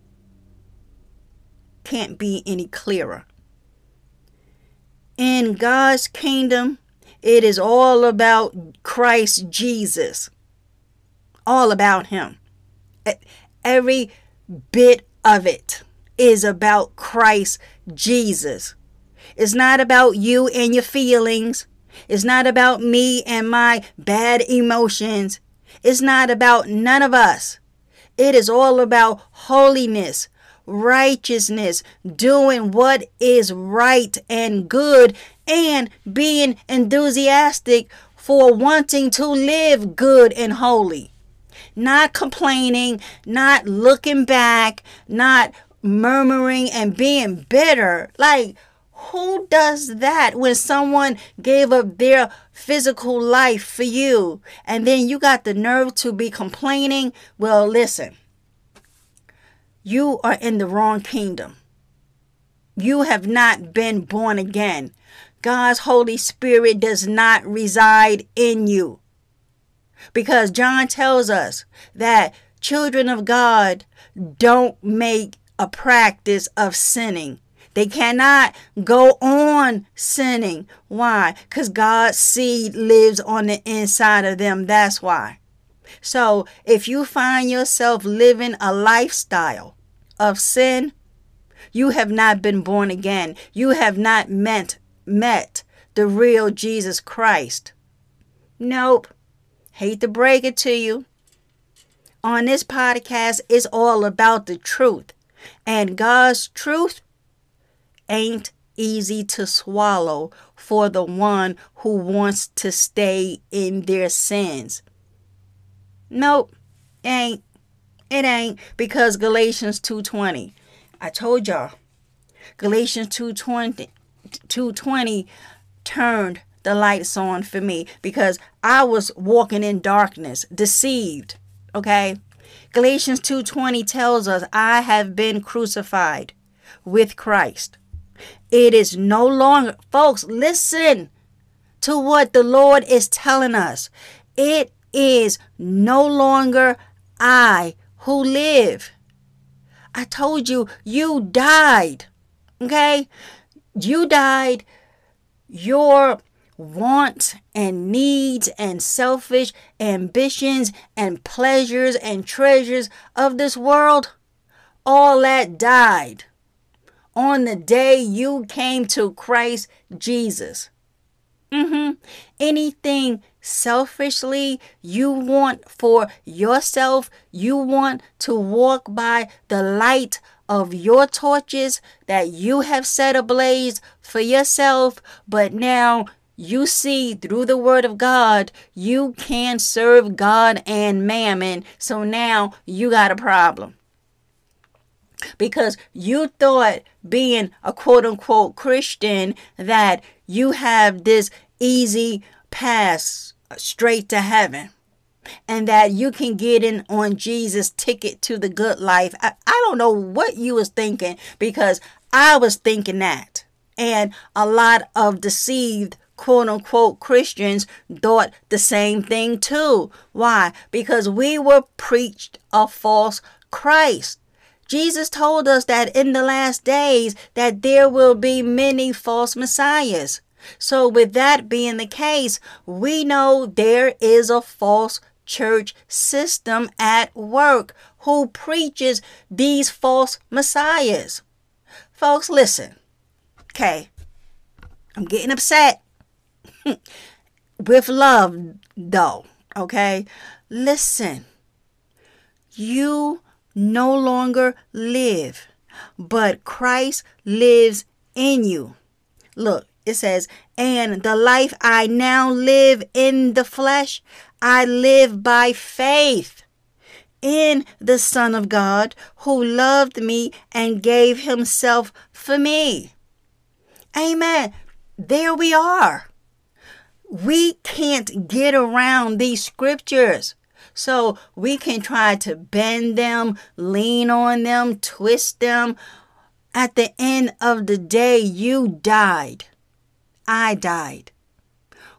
can't be any clearer in god's kingdom it is all about Christ Jesus. All about Him. Every bit of it is about Christ Jesus. It's not about you and your feelings. It's not about me and my bad emotions. It's not about none of us. It is all about holiness, righteousness, doing what is right and good, and being enthusiastic for wanting to live good and holy. Not complaining, not looking back, not murmuring and being bitter. Like, Who does that when someone gave up their physical life for you and then you got the nerve to be complaining? Well, listen, you are in the wrong kingdom. You have not been born again. God's Holy Spirit does not reside in you. Because John tells us that children of God don't make a practice of sinning. They cannot go on sinning. Why? Because God's seed lives on the inside of them. That's why. So if you find yourself living a lifestyle of sin, you have not been born again. You have not met, met the real Jesus Christ. Nope. Hate to break it to you. On this podcast, it's all about the truth. And God's truth ain't easy to swallow for the one who wants to stay in their sins. Nope, ain't. It ain't because Galatians 2:20. I told y'all. Galatians 2:20 2:20 turned the lights on for me because I was walking in darkness, deceived, okay? Galatians 2:20 tells us I have been crucified with Christ. It is no longer, folks, listen to what the Lord is telling us. It is no longer I who live. I told you, you died. Okay? You died. Your wants and needs and selfish ambitions and pleasures and treasures of this world, all that died on the day you came to Christ Jesus. Mm-hmm. Anything selfishly you want for yourself, you want to walk by the light of your torches that you have set ablaze for yourself, but now you see through the word of God, you can serve God and mammon. So now you got a problem. Because you thought being a quote unquote Christian that you have this easy pass straight to heaven and that you can get in on Jesus ticket to the good life. I, I don't know what you was thinking because I was thinking that. And a lot of deceived quote unquote Christians thought the same thing too. Why? Because we were preached a false Christ. Jesus told us that in the last days that there will be many false messiahs. So with that being the case, we know there is a false church system at work who preaches these false messiahs. Folks, listen. Okay. I'm getting upset. With love, though. Okay. Listen. You no longer live, but Christ lives in you. Look, it says, and the life I now live in the flesh, I live by faith in the Son of God who loved me and gave himself for me. Amen. There we are. We can't get around these scriptures. So we can try to bend them, lean on them, twist them. At the end of the day, you died. I died.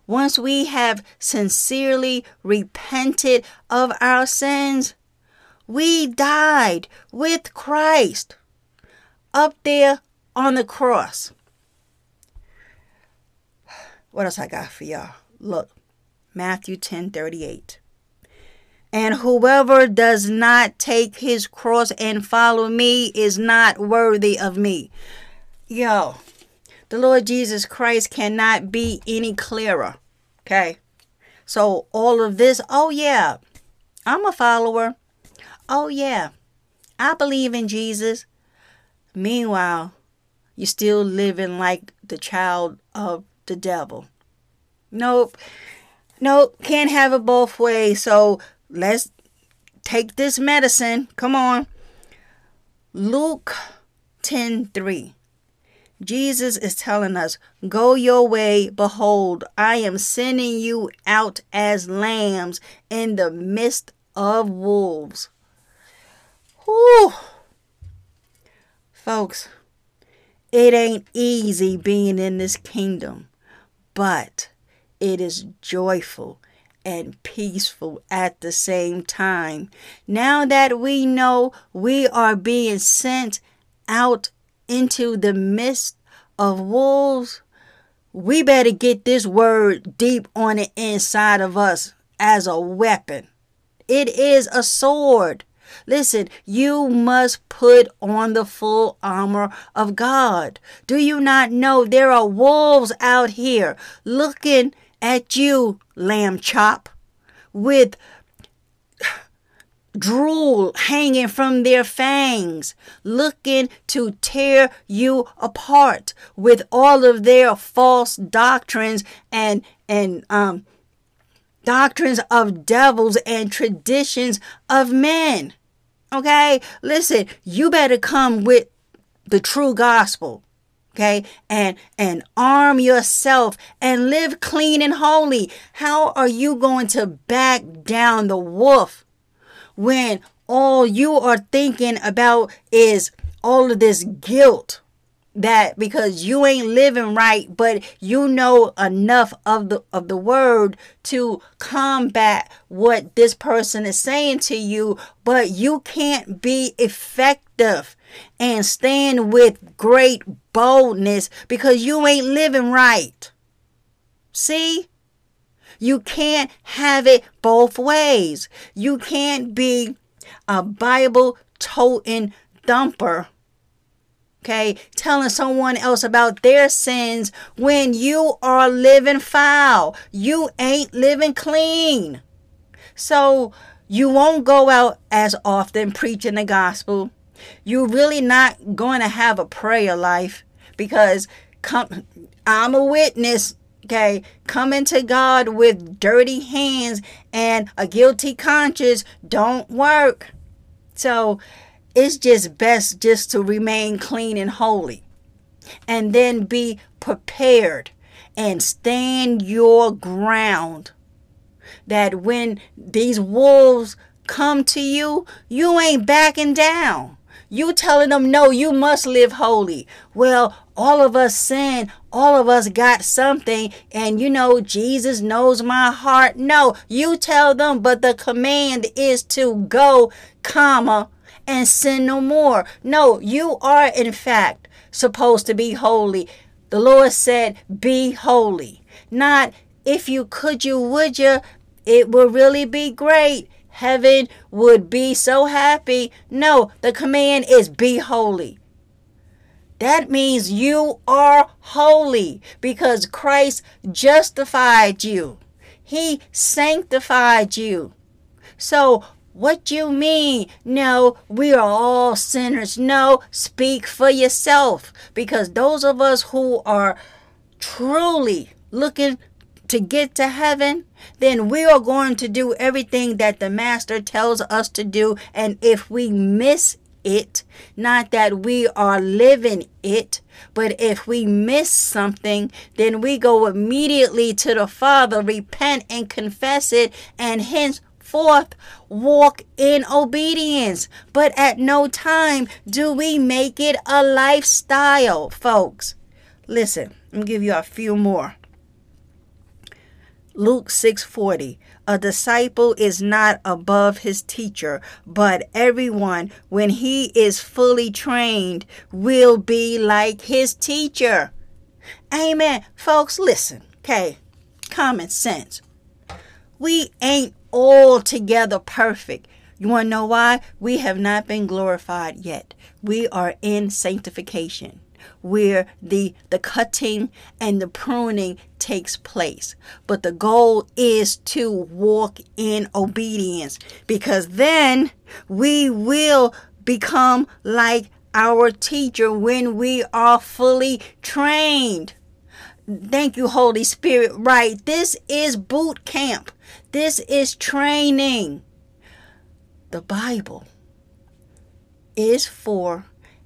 Once we have sincerely repented of our sins, we died with Christ up there on the cross. What else I got for y'all? Look, Matthew 10 38. And whoever does not take his cross and follow me is not worthy of me. Yo, the Lord Jesus Christ cannot be any clearer. Okay. So, all of this, oh, yeah, I'm a follower. Oh, yeah, I believe in Jesus. Meanwhile, you're still living like the child of the devil. Nope. Nope. Can't have it both ways. So, let's take this medicine. Come on. Luke 10 3. Jesus is telling us, Go your way, behold, I am sending you out as lambs in the midst of wolves. Whew. Folks, it ain't easy being in this kingdom, but it is joyful and peaceful at the same time. Now that we know we are being sent out into the midst of wolves, we better get this word deep on the inside of us as a weapon. It is a sword. Listen, you must put on the full armor of God. Do you not know there are wolves out here looking at you, lamb chop, with drool hanging from their fangs, looking to tear you apart with all of their false doctrines and and um doctrines of devils and traditions of men. Okay? Listen, you better come with the true gospel. Okay? And and arm yourself and live clean and holy. How are you going to back down the wolf when all you are thinking about is all of this guilt that because you ain't living right but you know enough of the of the word to combat what this person is saying to you but you can't be effective and stand with great boldness because you ain't living right. See you can't have it both ways. You can't be a Bible toting thumper. Okay, telling someone else about their sins when you are living foul. You ain't living clean. So you won't go out as often preaching the gospel. You're really not going to have a prayer life because come, I'm a witness okay, coming to God with dirty hands and a guilty conscience don't work. So it's just best just to remain clean and holy and then be prepared and stand your ground. That when these wolves come to you, you ain't backing down. You telling them, no, you must live holy. Well, all of us sin. All of us got something. And you know, Jesus knows my heart. No, you tell them, but the command is to go, comma, and sin no more. No, you are in fact supposed to be holy. The Lord said, be holy. Not if you could you, would you, it would really be great heaven would be so happy. No, the command is be holy. That means you are holy because Christ justified you. He sanctified you. So, what do you mean? No, we are all sinners. No, speak for yourself because those of us who are truly looking to get to heaven, then we are going to do everything that the Master tells us to do. And if we miss it, not that we are living it, but if we miss something, then we go immediately to the Father, repent and confess it, and henceforth walk in obedience. But at no time do we make it a lifestyle, folks. Listen, me give you a few more. Luke 6:40 A disciple is not above his teacher, but everyone when he is fully trained will be like his teacher. Amen. Folks, listen. Okay. Common sense. We ain't all together perfect. You want to know why? We have not been glorified yet. We are in sanctification where the the cutting and the pruning takes place. But the goal is to walk in obedience because then we will become like our teacher when we are fully trained. Thank you, Holy Spirit. Right. This is boot camp. This is training. The Bible is for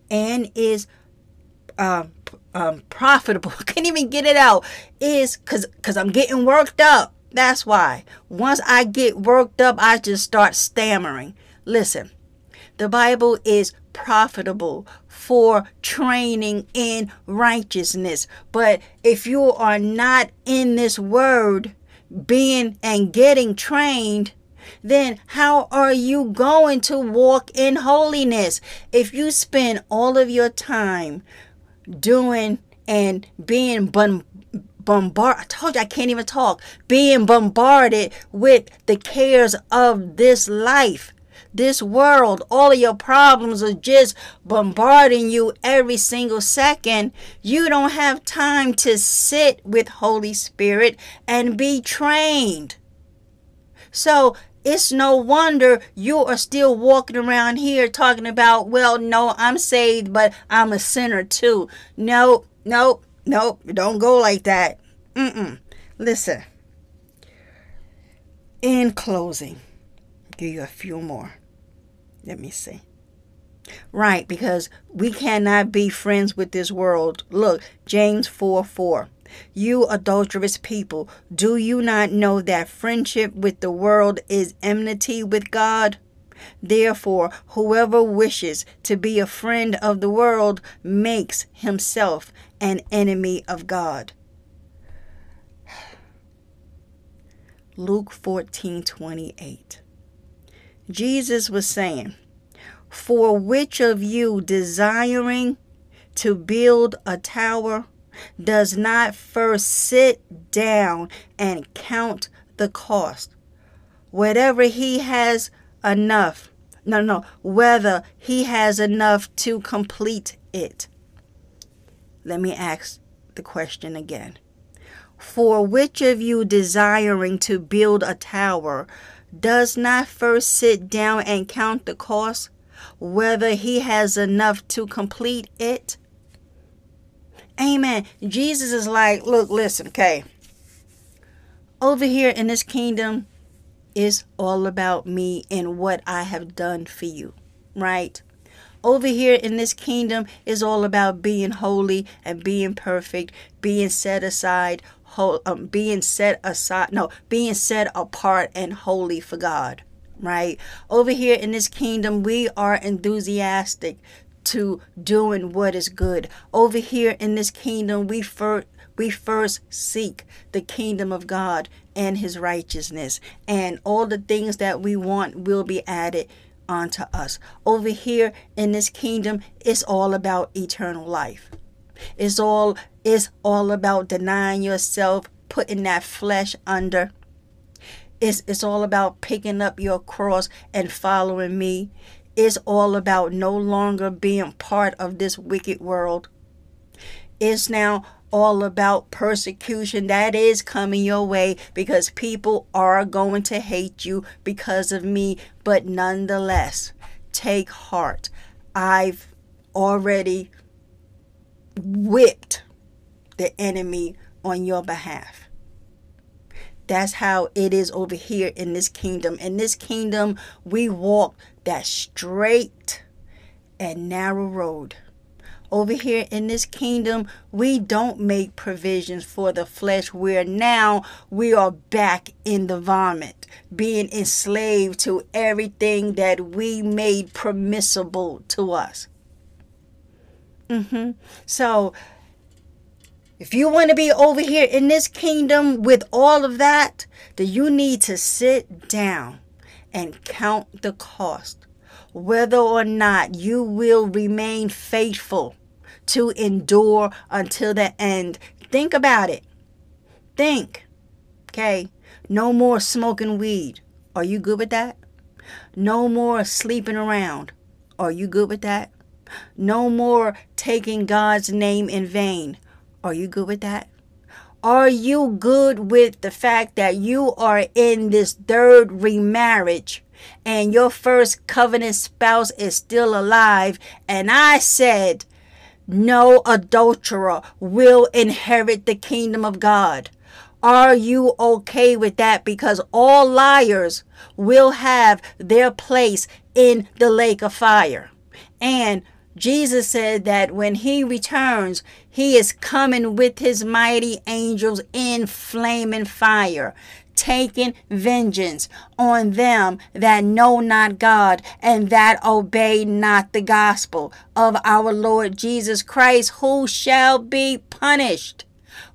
and is uh, um, profitable. I can't even get it out. Is because because I'm getting worked up. That's why. Once I get worked up, I just start stammering. Listen, the Bible is profitable for training in righteousness. But if you are not in this word, being and getting trained, then how are you going to walk in holiness? If you spend all of your time doing and being bombarded bombarded. I told you I can't even talk. Being bombarded with the cares of this life, this world. All of your problems are just bombarding you every single second. You don't have time to sit with Holy Spirit and be trained. So it's no wonder you are still walking around here talking about, well, no, I'm saved, but I'm a sinner too. No, no, no, don't go like that. Mm-mm. Listen. In closing, give you a few more. Let me see. Right, because we cannot be friends with this world. Look, James 4 4. You adulterous people, do you not know that friendship with the world is enmity with God? Therefore, whoever wishes to be a friend of the world makes himself an enemy of God. Luke 14 28. Jesus was saying, For which of you desiring to build a tower does not first sit down and count the cost, whatever he has enough, no, no, whether he has enough to complete it? Let me ask the question again. For which of you desiring to build a tower does not first sit down and count the cost, whether he has enough to complete it? Amen. Jesus is like, look, listen, okay. Over here in this kingdom is all about me and what I have done for you, right? over here in this kingdom is all about being holy and being perfect, being set aside, um, being set aside, no, being set apart and holy for God, right? Over here in this kingdom, we are enthusiastic to doing what is good. Over here in this kingdom, we first we first seek the kingdom of God and his righteousness, and all the things that we want will be added unto us. Over here in this kingdom, it's all about eternal life. It's all it's all about denying yourself, putting that flesh under. It's, it's all about picking up your cross and following me. It's all about no longer being part of this wicked world. It's now all about persecution that is coming your way because people are going to hate you because of me. But nonetheless, take heart. I've already whipped the enemy on your behalf. That's how it is over here in this kingdom. In this kingdom, we walk that straight and narrow road over here in this kingdom, we don't make provisions for the flesh, where now we are back in the vomit, being enslaved to everything that we made permissible to us. Mm-hmm. So, if you want to be over here in this kingdom with all of that, then you need to sit down and count the cost whether or not you will remain faithful to endure until the end. Think about it. Think. Okay. No more smoking weed. Are you good with that? No more sleeping around. Are you good with that? No more taking God's name in vain. Are you good with that? Are you good with the fact that you are in this third remarriage and your first covenant spouse is still alive? And I said, no adulterer will inherit the kingdom of God. Are you okay with that? Because all liars will have their place in the lake of fire. And Jesus said that when he returns, he is coming with his mighty angels in flaming fire, taking vengeance on them that know not God and that obey not the gospel of our Lord Jesus Christ, who shall be punished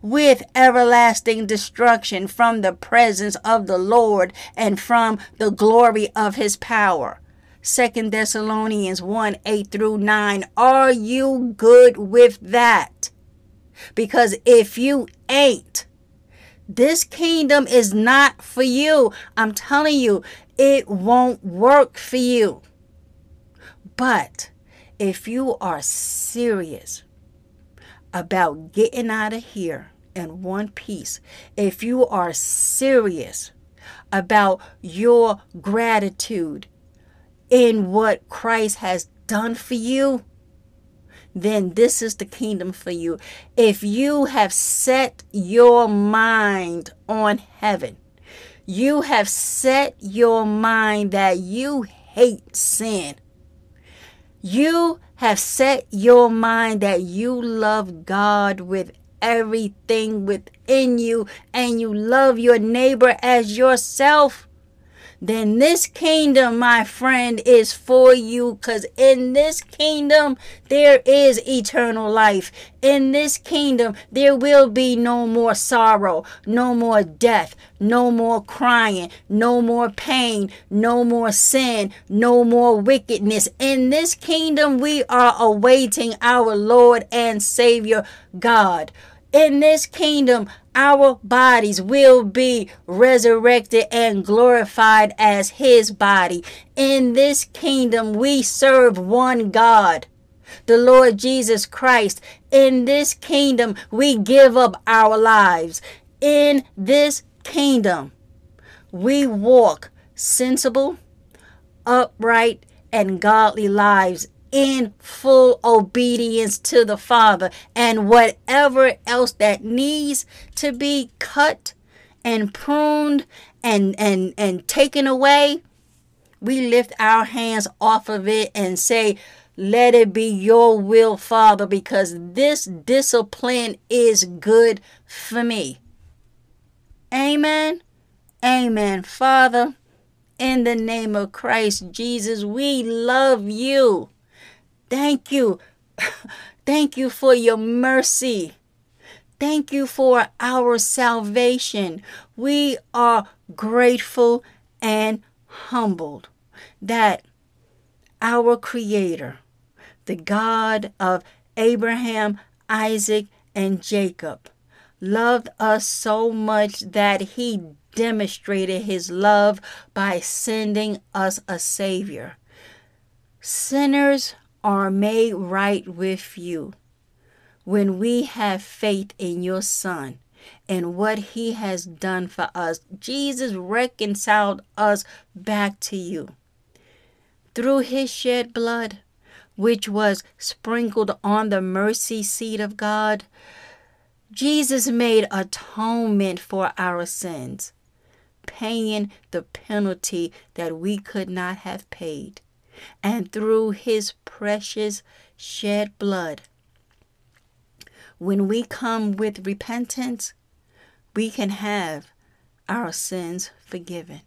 with everlasting destruction from the presence of the Lord and from the glory of his power. Second Thessalonians 1 8 through 9. Are you good with that? Because if you ain't, this kingdom is not for you. I'm telling you, it won't work for you. But if you are serious about getting out of here in one piece, if you are serious about your gratitude in what Christ has done for you, then this is the kingdom for you. If you have set your mind on heaven, you have set your mind that you hate sin. You have set your mind that you love God with everything within you and you love your neighbor as yourself then this kingdom, my friend, is for you because in this kingdom there is eternal life. In this kingdom there will be no more sorrow, no more death, no more crying, no more pain, no more sin, no more wickedness. In this kingdom we are awaiting our Lord and Savior God. In this kingdom, our bodies will be resurrected and glorified as his body. In this kingdom, we serve one God, the Lord Jesus Christ. In this kingdom, we give up our lives. In this kingdom, we walk sensible, upright, and godly lives in full obedience to the Father. And whatever else that needs to be cut and pruned and and and taken away, we lift our hands off of it and say, let it be your will, Father, because this discipline is good for me. Amen. Amen. Father, in the name of Christ Jesus, we love you. Thank you. Thank you for your mercy. Thank you for our salvation. We are grateful and humbled that our Creator, the God of Abraham, Isaac, and Jacob, loved us so much that he demonstrated his love by sending us a Savior. Sinners are made right with you when we have faith in your Son and what he has done for us. Jesus reconciled us back to you through his shed blood, which was sprinkled on the mercy seat of God. Jesus made atonement for our sins, paying the penalty that we could not have paid and through his precious shed blood. When we come with repentance, we can have our sins forgiven.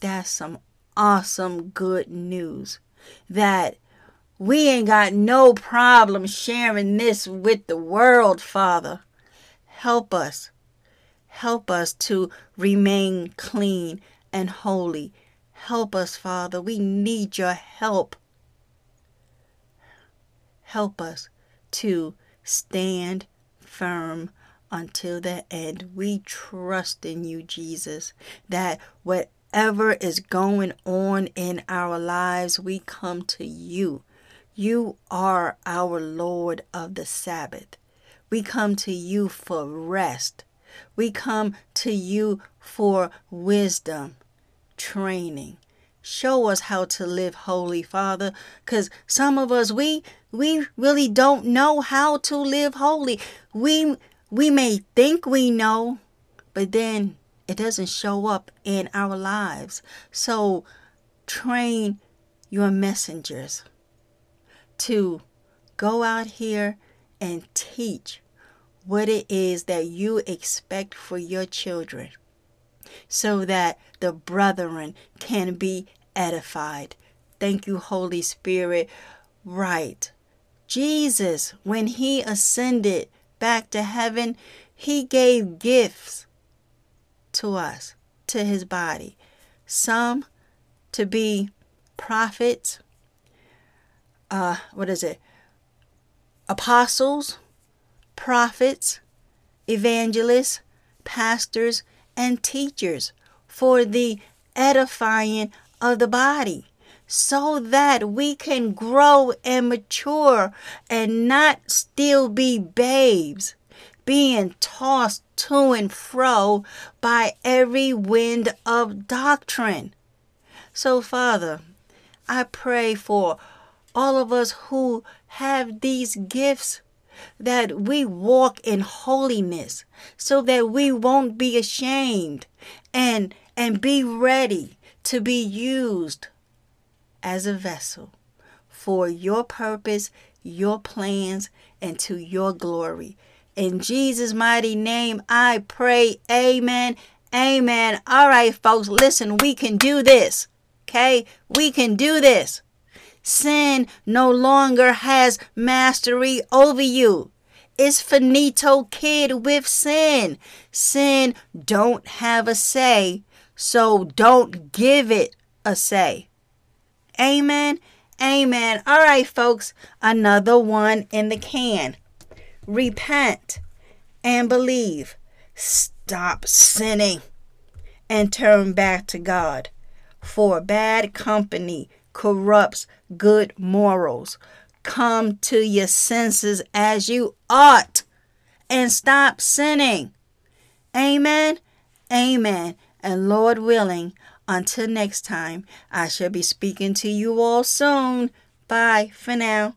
That's some awesome good news that we ain't got no problem sharing this with the world, Father. Help us. Help us to remain clean and holy Help us, Father. We need your help. Help us to stand firm until the end. We trust in you, Jesus, that whatever is going on in our lives, we come to you. You are our Lord of the Sabbath. We come to you for rest. We come to you for wisdom training. Show us how to live holy, Father, cuz some of us we we really don't know how to live holy. We we may think we know, but then it doesn't show up in our lives. So train your messengers. to go out here and teach what it is that you expect for your children so that the brethren can be edified. Thank you, Holy Spirit. Right. Jesus, when he ascended back to heaven, he gave gifts to us, to his body. Some to be prophets, uh, what is it? Apostles, prophets, evangelists, pastors, and teachers for the edifying of the body so that we can grow and mature and not still be babes being tossed to and fro by every wind of doctrine. So, Father, I pray for all of us who have these gifts that we walk in holiness so that we won't be ashamed and and be ready to be used as a vessel for your purpose, your plans and to your glory. In Jesus mighty name I pray. Amen. Amen. All right folks, listen, we can do this. Okay? We can do this. Sin no longer has mastery over you. It's finito kid with sin. Sin don't have a say, so don't give it a say. Amen. Amen. All right, folks, another one in the can. Repent and believe. Stop sinning and turn back to God. For bad company corrupts good morals. Come to your senses as you ought and stop sinning. Amen. Amen. And Lord willing, until next time, I shall be speaking to you all soon. Bye for now.